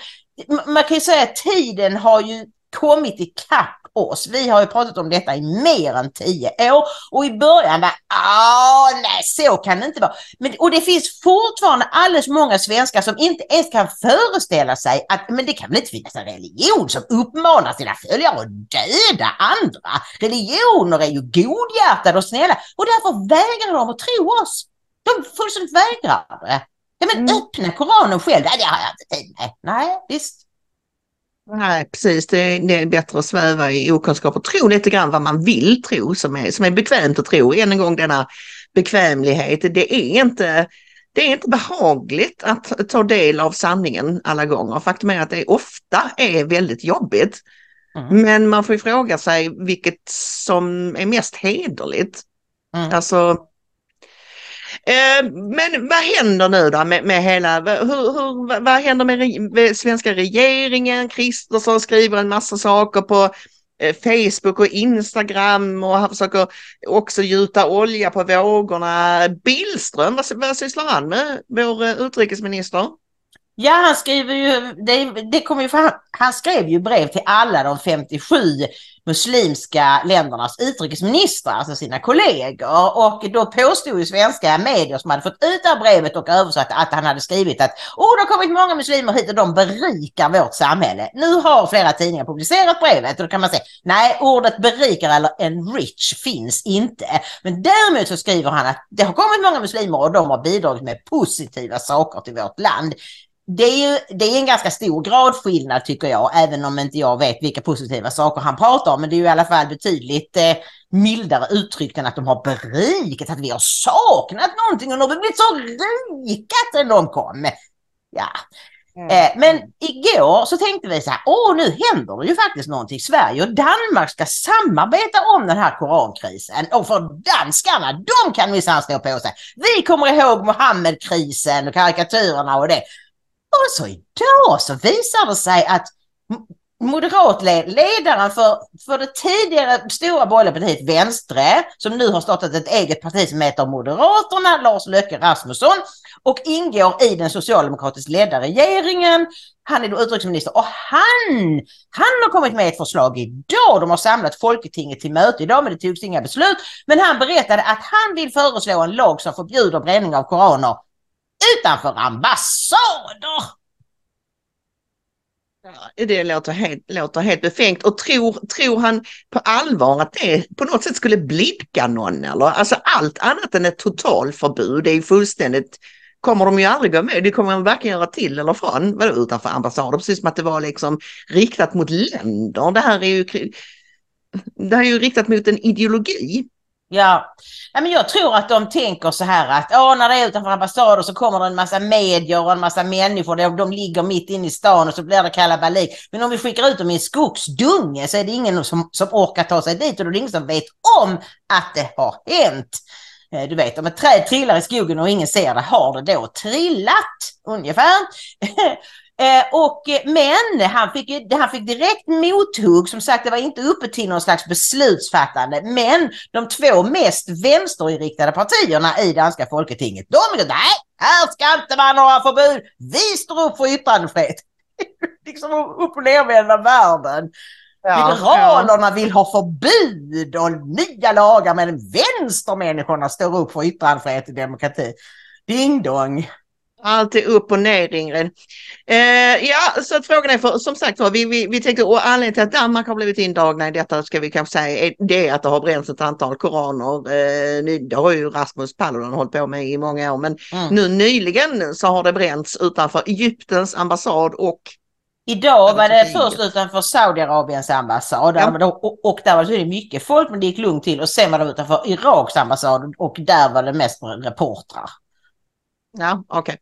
Speaker 2: man kan ju säga att tiden har ju kommit ikapp oss. Vi har ju pratat om detta i mer än tio år och i början var ah nej så kan det inte vara. Men, och det finns fortfarande alldeles många svenskar som inte ens kan föreställa sig att men det kan väl inte finnas en religion som uppmanar sina följare att döda andra. Religioner är ju godhjärtade och snälla och därför vägrar de att tro oss. De fullständigt vägrar det. Ja men
Speaker 1: Mm.
Speaker 2: öppna Koranen själv, nej, det har jag inte tid med. Nej visst.
Speaker 1: Nej, precis. Det är, det är bättre att sväva i okunskap och tro lite grann vad man vill tro som är, som är bekvämt att tro. Än en gång denna bekvämlighet. Det är inte det är inte behagligt att ta del av sanningen alla gånger. Faktum är att det ofta är väldigt jobbigt.
Speaker 2: Mm.
Speaker 1: Men man får ju fråga sig vilket som är mest hederligt.
Speaker 2: Mm.
Speaker 1: Alltså, Eh, men vad händer nu då med, med hela, vad- hur, hur, vad, händer med, re- med svenska regeringen? Kristersson skriver en massa saker på eh, Facebook och Instagram och han försöker också gjuta olja på vågorna. Billström, vad, vad sysslar han med, vår eh, utrikesminister?
Speaker 2: Ja, han skriver ju, det, det kommer ju fram, han skrev ju brev till alla de 57 muslimska ländernas utrikesministrar, alltså sina kollegor. Och då påstod ju svenska medier som hade fått ut det här brevet och översatt att han hade skrivit att oh, det har kommit många muslimer hit och de berikar vårt samhälle. Nu har flera tidningar publicerat brevet och då kan man säga nej, ordet berikar eller enrich finns inte. Men däremot så skriver han att det har kommit många muslimer och de har bidragit med positiva saker till vårt land det är ju det är en ganska stor gradskillnad tycker jag, även om inte jag vet vilka positiva saker han pratar om. Men det är ju i alla fall betydligt eh, mildare uttryckt än att de har berikat, att vi har saknat någonting och nu har vi blivit så rika sen de kom. Ja. Eh, men igår så tänkte vi så här, åh nu händer det ju faktiskt någonting. Sverige och Danmark ska samarbeta om den här korankrisen. Och för danskarna, de kan minsann stå på sig. Vi kommer ihåg Mohammed-krisen och karikatyrerna och det. Och så idag så visar det sig att moderatledaren för, för det tidigare stora borgerliga partiet Vänstre, som nu har startat ett eget parti som heter Moderaterna, Lars Löcke Rasmusson, och ingår i den socialdemokratiskt ledda regeringen. Han är då utrikesminister och han, han har kommit med ett förslag idag. De har samlat Folketinget till möte idag men det togs inga beslut. Men han berättade att han vill föreslå en lag som förbjuder bränning av koraner utanför ambassader.
Speaker 1: Ja, Det låter helt, låter helt befängt och tror, tror han på allvar att det på något sätt skulle blidka någon eller? Alltså allt annat än ett totalförbud är ju fullständigt, kommer de ju aldrig gå med, det kommer de varken göra till eller från, vadå utanför ambassader, precis som att det var liksom riktat mot länder. Det här är ju, det här är ju riktat mot en ideologi.
Speaker 2: Ja. ja, men jag tror att de tänker så här att åh, när det är utanför ambassader så kommer det en massa medier och en massa människor. De, de ligger mitt inne i stan och så blir det kalabalik. Men om vi skickar ut dem i en skogsdunge så är det ingen som, som orkar ta sig dit och då är det ingen som vet om att det har hänt. Eh, du vet, om ett träd trillar i skogen och ingen ser det, har det då trillat? Ungefär. Eh, och, eh, men han fick, han fick direkt mothugg, som sagt det var inte uppe till någon slags beslutsfattande, men de två mest vänsterinriktade partierna i danska folketinget, de är nej, här ska inte vara några förbud, vi står upp för yttrandefrihet. liksom upp och nervända världen. Liberalerna vill ha förbud och nya lagar men vänstermänniskorna står upp för yttrandefrihet och demokrati. Ding dong.
Speaker 1: Allt är upp och ner Ingrid. Eh, ja, så att frågan är för, som sagt vi, vi, vi tänkte, och anledningen till att Danmark har blivit indragna i detta ska vi kanske säga, är det är att det har bränts ett antal koraner. Eh, ny- det har ju Rasmus Paludan hållit på med i många år, men
Speaker 2: Mm.
Speaker 1: nu nyligen så har det bränts utanför Egyptens ambassad och
Speaker 2: Idag var det först utanför Saudiarabiens ambassad
Speaker 1: Ja.
Speaker 2: där och, och där var det mycket folk men det gick lugnt till och sen var det utanför Iraks ambassad och där var det mest reportrar.
Speaker 1: Ja, okej.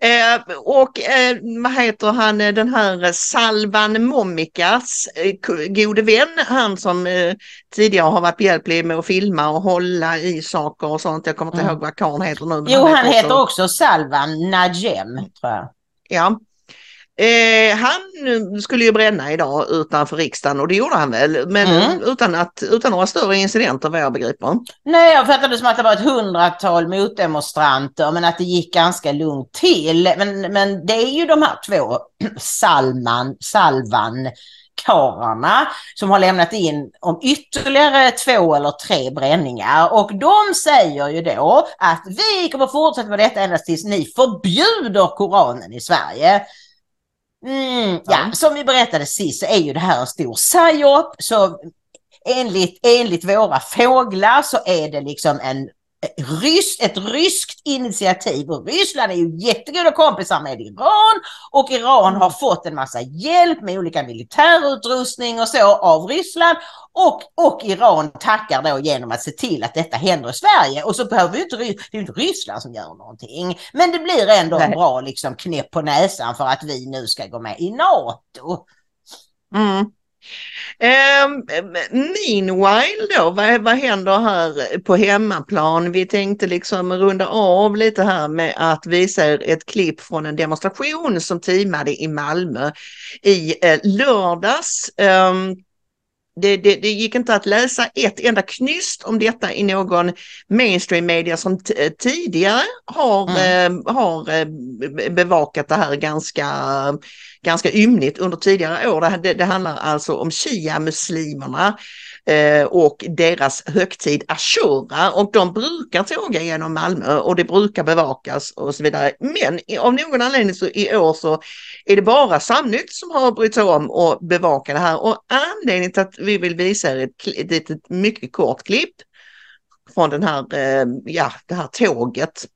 Speaker 1: Eh, och eh, vad heter han, eh, den här Salvan Momikas eh, gode vän, han som eh, tidigare har varit behjälplig med att filma och hålla i saker och sånt. Jag kommer inte
Speaker 2: Mm.
Speaker 1: ihåg vad karln heter nu.
Speaker 2: Jo, han heter också Salvan Najem tror jag.
Speaker 1: Ja. Eh, han skulle ju bränna idag utanför riksdagen och det gjorde han väl, men
Speaker 2: Mm.
Speaker 1: utan, att, utan några större incidenter vad jag begriper.
Speaker 2: Nej, jag fattade det som att det var ett hundratal motdemonstranter men att det gick ganska lugnt till. Men, men det är ju de här två, Salman, Salvan advokatkarlarna som har lämnat in om ytterligare två eller tre bränningar och de säger ju då att vi kommer fortsätta med detta ända tills ni förbjuder Koranen i Sverige. Mm, ja, som vi berättade sist så är ju det här en stor psyop. Så enligt, enligt våra fåglar så är det liksom en Rys, ett ryskt initiativ. Och Ryssland är ju jättegoda kompisar med Iran. Och Iran har fått en massa hjälp med olika militärutrustning och så av Ryssland. Och, och Iran tackar då genom att se till att detta händer i Sverige. Och så behöver ju inte, det är inte Ryssland som gör någonting. Men det blir ändå en bra liksom knäpp på näsan för att vi nu ska gå med i NATO.
Speaker 1: Mm. Um, meanwhile då, vad, vad händer här på hemmaplan? Vi tänkte liksom runda av lite här med att visa er ett klipp från en demonstration som teamade i Malmö i eh, lördags. Um, det, det, det, gick inte att läsa ett enda knyst om detta i någon mainstream media som tidigare har, mm. eh, har eh, bevakat det här ganska, ganska ymnigt under tidigare år. Det, det handlar alltså om shia-muslimerna eh, och deras högtid Ashura och de brukar tåga genom Malmö och det brukar bevakas och så vidare. Men av någon anledning så i år så är det bara Samnytt som har brytt sig om att bevaka det här och anledningen till att vi vill visa er ett, ett, ett mycket kort klipp från den här, eh, ja, det här tåget.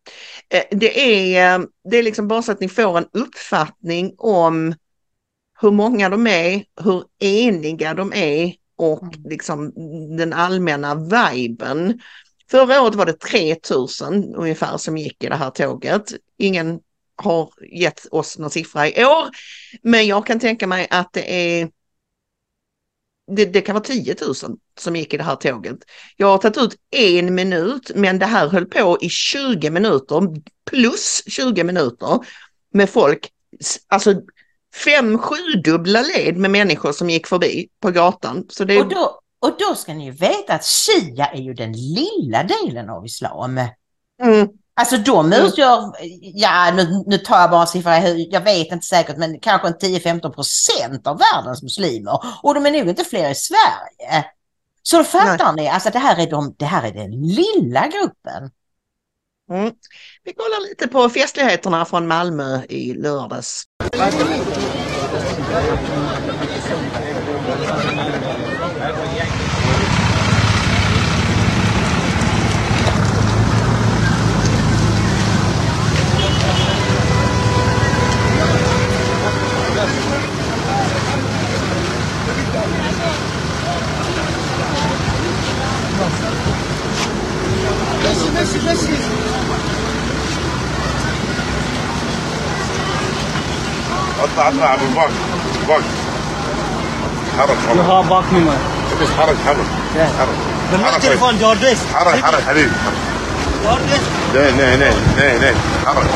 Speaker 1: Eh, det är, eh, det är liksom bara så att ni får en uppfattning om hur många de är, hur eniga de är och mm. liksom den allmänna viben. Förra året var det 3000 ungefär som gick i det här tåget. Ingen har gett oss någon siffra i år, men jag kan tänka mig att det är det, det, kan vara 10 000 som gick i det här tåget. Jag har tagit ut en minut, men det här höll på i 20 minuter plus 20 minuter med folk, alltså fem, sjudubbla led med människor som gick förbi på gatan. Så det...
Speaker 2: och, då, och då ska ni ju veta att Shia är ju den lilla delen av islam. Mm. Alltså de utgör, ja nu, nu tar jag bara siffror, jag vet inte säkert, men kanske 10-15 procent av världens muslimer. Och de är nog inte fler i Sverige. Så då fattar Nej. ni, alltså det här, är de, det här är den lilla gruppen.
Speaker 1: Mm. Vi kollar lite på festligheterna från Malmö i lördags.
Speaker 10: ماشي ماشي.
Speaker 11: اطلع اطلع ابو الباك الباك حرك
Speaker 10: والله. لها باك نمر
Speaker 11: بس حرك حرك. حرك.
Speaker 10: بالله التليفون جورديس.
Speaker 11: حرك حرك حبيبي.
Speaker 10: جورديس.
Speaker 11: لا لا لا لا حرك.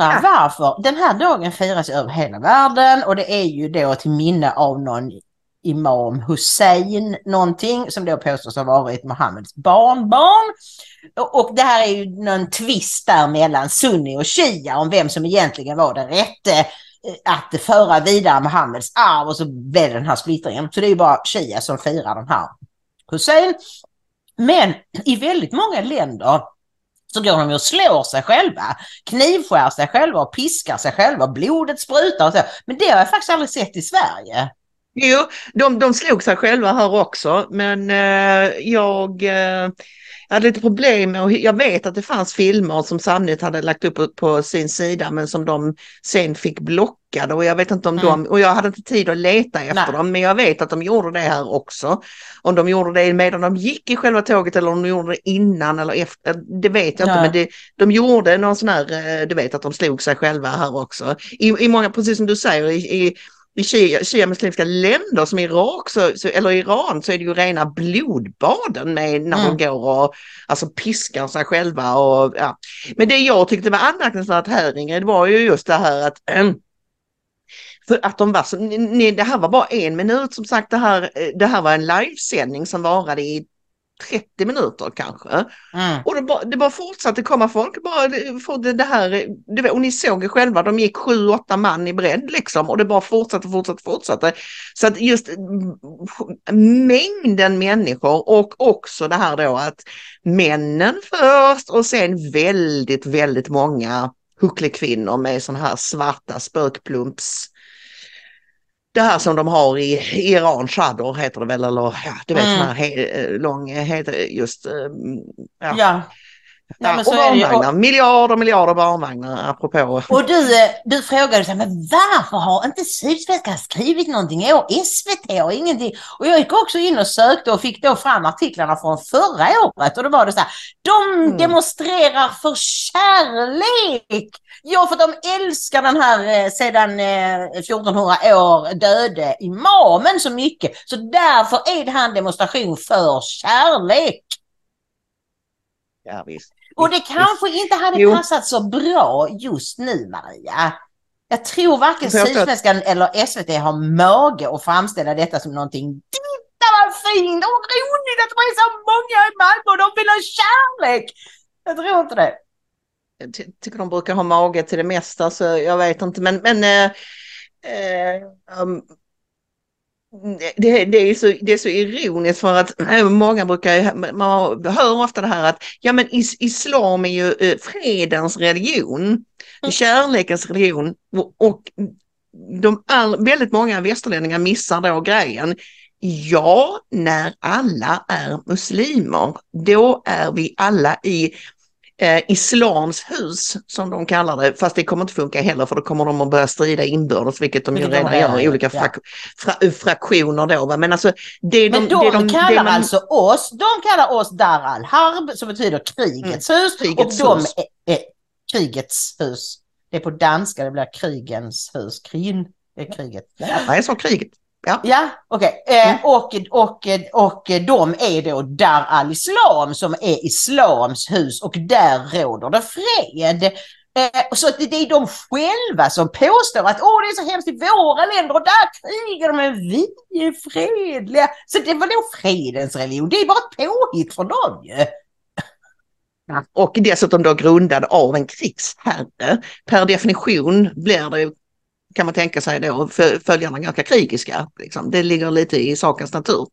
Speaker 2: Undrar varför. Den här dagen firas över hela världen och det är ju då till minne av någon Imam Hussein någonting som då påstås ha varit Mohammeds barnbarn. Och det här är ju någon tvist där mellan Sunni och Shia om vem som egentligen var den rätte eh, att föra vidare Mohammeds arv och så blev den här splittringen. Så det är ju bara Shia som firar den här Hussein. Men i väldigt många länder så går de ju och slår sig själva, knivskär sig själva och piskar sig själva, blodet sprutar och så. Men det har jag faktiskt aldrig sett i Sverige.
Speaker 1: Jo, de, de slog sig själva här också, men eh, jag, eh, hade lite problem med, och jag vet att det fanns filmer som Samnytt hade lagt upp på, sin sida men som de sen fick blockade och jag vet inte om
Speaker 2: Mm.
Speaker 1: de, och jag hade inte tid att leta efter
Speaker 2: Nej.
Speaker 1: dem men jag vet att de gjorde det här också. Om de gjorde det medan de gick i själva tåget eller om de gjorde det innan eller efter, det vet jag inte
Speaker 2: Ja.
Speaker 1: men det, de gjorde någon sån här, eh, du vet att de slog sig själva här också. I, i många, precis som du säger, i, i i shia- shia-muslimska länder som Irak så, så, eller Iran så är det ju rena blodbaden med när
Speaker 2: Mm.
Speaker 1: de går och alltså, piskar sig själva. Och, ja. Men det jag tyckte var anmärkningsvärt här Ingrid var ju just det här att ehm, för att de var så, nej, det här var bara en minut som sagt det här, eh, det här var en livesändning som varade i 30 minuter kanske.
Speaker 2: Mm.
Speaker 1: Och det bara, det bara fortsatte komma folk. Bara, det- det, här, det, var- och ni såg ju själva, de gick sju, åtta man i bredd liksom. Och det bara fortsatte, fortsatte, fortsatte. Så att just mm, mängden människor och också det här då att männen först och sen väldigt, väldigt många hucklekvinnor med sådana här svarta spökplumps det här som de har i Iran, chador heter det väl, eller ja, du vet
Speaker 2: Mm.
Speaker 1: sån här he, eh, lång, eh, heter just, eh, ja.
Speaker 2: Ja. Nej,
Speaker 1: Ja, och barnvagnar, miljarder, miljarder barnvagnar apropå.
Speaker 2: Och du, du frågade så här, men varför har inte Sydsvenskan skrivit någonting i år? SVT har ingenting. Och jag gick också in och sökte och fick då fram artiklarna från förra året och då var det så här, de
Speaker 1: Mm.
Speaker 2: demonstrerar för kärlek. Ja, för de älskar den här eh, sedan eh, 1400 år döde imamen så mycket. Så därför är det här en demonstration för kärlek.
Speaker 1: Ja, visst.
Speaker 2: Och det kanske inte hade
Speaker 1: Jo.
Speaker 2: passat så bra just nu, Maria. Jag tror varken Sydsvenskan eller SVT har mage att framställa detta som någonting. Titta vad fint och roligt att det är så många i Malmö och de vill ha kärlek. Jag tror inte det.
Speaker 1: Tycker de brukar ha mage till det mesta så jag vet inte. Men, men eh, eh, um, det, det, är så, det är så ironiskt för att eh, många brukar, man hör ofta det här att ja men is, islam är ju eh, fredens religion, kärlekens religion. Och, och de all, väldigt många västerlänningar missar då grejen. Ja, när alla är muslimer, då är vi alla i eh, islams hus som de kallar det, fast det kommer inte funka heller för då kommer de att börja strida inbördes, vilket de ju
Speaker 2: Vilket de
Speaker 1: redan gör i olika frak, fra, fraktioner då. Va? Men alltså det
Speaker 2: Men
Speaker 1: de,
Speaker 2: de,
Speaker 1: det de,
Speaker 2: kallar
Speaker 1: det man-
Speaker 2: alltså oss, de kallar oss Dar al-Harb som betyder krigets hus
Speaker 1: krigets
Speaker 2: och de
Speaker 1: hus.
Speaker 2: är, är krigets hus. Det är på danska, det blir krigens hus. Krin, det är kriget.
Speaker 1: Ja, jag sa kriget. Ja,
Speaker 2: Ja, okej. Eh, och, och, och de är då Dar al-Islam som är islams hus och där råder det fred. Eh, så att det det är de själva som påstår att Åh, det är så hemskt i våra länder och där krigar de men vi är fredliga. Så det var då fredens religion. Det är bara ett påhitt från dem ju.
Speaker 1: och dessutom då grundad av en krigsherre. Per definition blir det, kan man tänka sig då, följarna ganska krigiska. Liksom. Det ligger lite i sakens natur.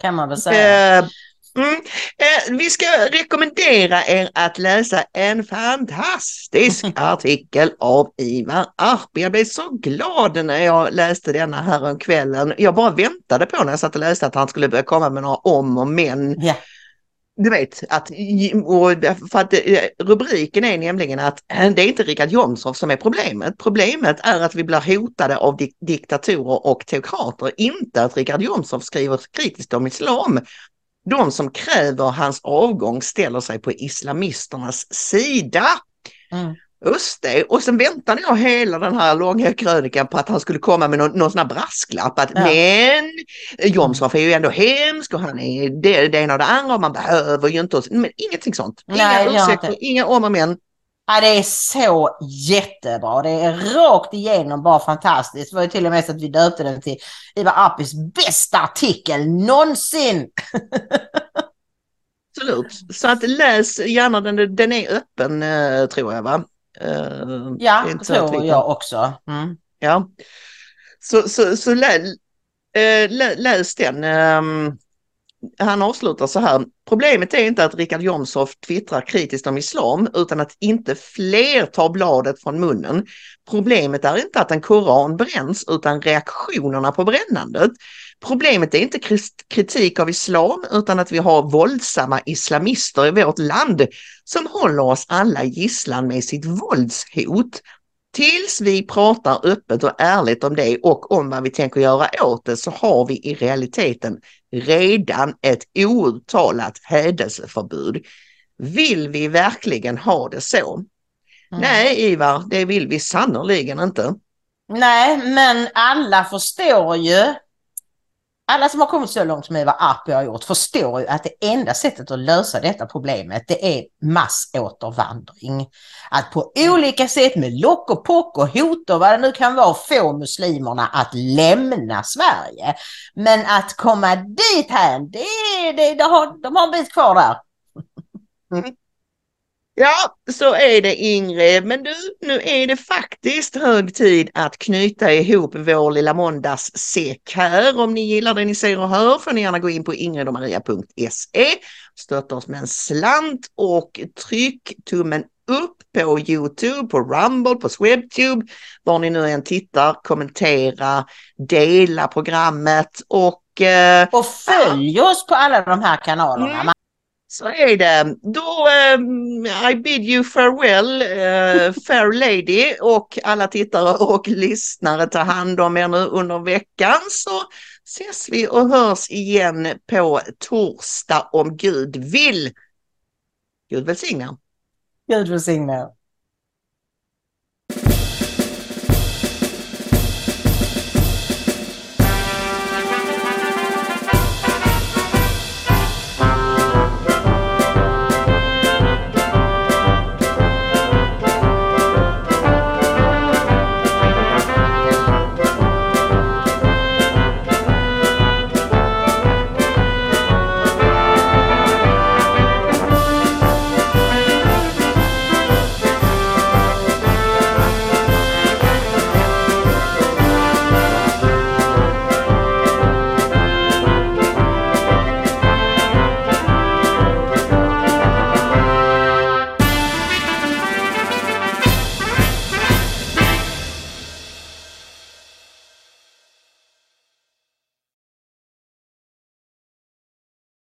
Speaker 2: Kan man väl säga.
Speaker 1: Eh, mm, eh, vi ska rekommendera er att läsa en fantastisk artikel av Ivar Arpi. Jag blev så glad när jag läste denna här om kvällen. Jag bara väntade på när jag satt och läste att han skulle börja komma med några om och men.
Speaker 2: Ja.
Speaker 1: Du vet, att, för att eh, rubriken är nämligen att eh, det är inte Richard Jomshof som är problemet. Problemet är att vi blir hotade av dik diktatorer och teokrater, inte att Richard Jomshof skriver kritiskt om islam. De som kräver hans avgång ställer sig på islamisternas sida.
Speaker 2: Mm.
Speaker 1: Just det, och sen väntade jag hela den här långa krönikan på att han skulle komma med någon, någon sån här brasklapp att
Speaker 2: Ja.
Speaker 1: men Jomshof är ju ändå hemsk och han är det, det ena och det andra och man behöver ju inte, men ingenting sånt. Inga
Speaker 2: Nej,
Speaker 1: ursäkter, inga om och men.
Speaker 2: Ja, det är så jättebra. Det är rakt igenom bara fantastiskt. Det var ju till och med så att vi döpte den till Ivar Apis bästa artikel någonsin.
Speaker 1: Absolut. Så att läs gärna den, den är öppen eh, tror jag va? Eh,
Speaker 2: Ja,
Speaker 1: det
Speaker 2: tror jag också. Mm.
Speaker 1: Ja. Så, så, så lä, eh, lä, läs den. ehm, han avslutar så här. Problemet är inte att Richard Jomshof twittrar kritiskt om islam utan att inte fler tar bladet från munnen. Problemet är inte att en koran bränns utan reaktionerna på brännandet. Problemet är inte kritik av islam utan att vi har våldsamma islamister i vårt land som håller oss alla gisslan med sitt våldshot. Tills vi pratar öppet och ärligt om det och om vad vi tänker göra åt det så har vi i realiteten redan ett outtalat hädelseförbud. Vill vi verkligen ha det så? Mm. Nej Ivar, det vill vi sannerligen inte.
Speaker 2: Nej, men alla förstår ju alla som har kommit så långt som Eva Arpi har gjort förstår ju att det enda sättet att lösa detta problemet det är massåtervandring. Att på olika sätt med lock och pock och hot och vad det nu kan vara få muslimerna att lämna Sverige. Men att komma dit här, det, det, det har, de har en bit kvar där.
Speaker 1: Mm. Ja, så är det Ingrid. Men du, nu är det faktiskt hög tid att knyta ihop vår lilla måndagssäck här. Om ni gillar det ni ser och hör får ni gärna gå in på ingridomaria.se, stötta oss med en slant och tryck tummen upp på Youtube, på Rumble, på Swebtube, var ni nu än tittar, kommentera, dela programmet och... Eh,
Speaker 2: och följ oss på alla de här kanalerna. Mm.
Speaker 1: Så är det. Då um, I bid you farewell, uh, fair lady och alla tittare och lyssnare. Ta hand om er nu under veckan så ses vi och hörs igen på torsdag om Gud vill. Gud välsigne.
Speaker 2: Gud välsigne.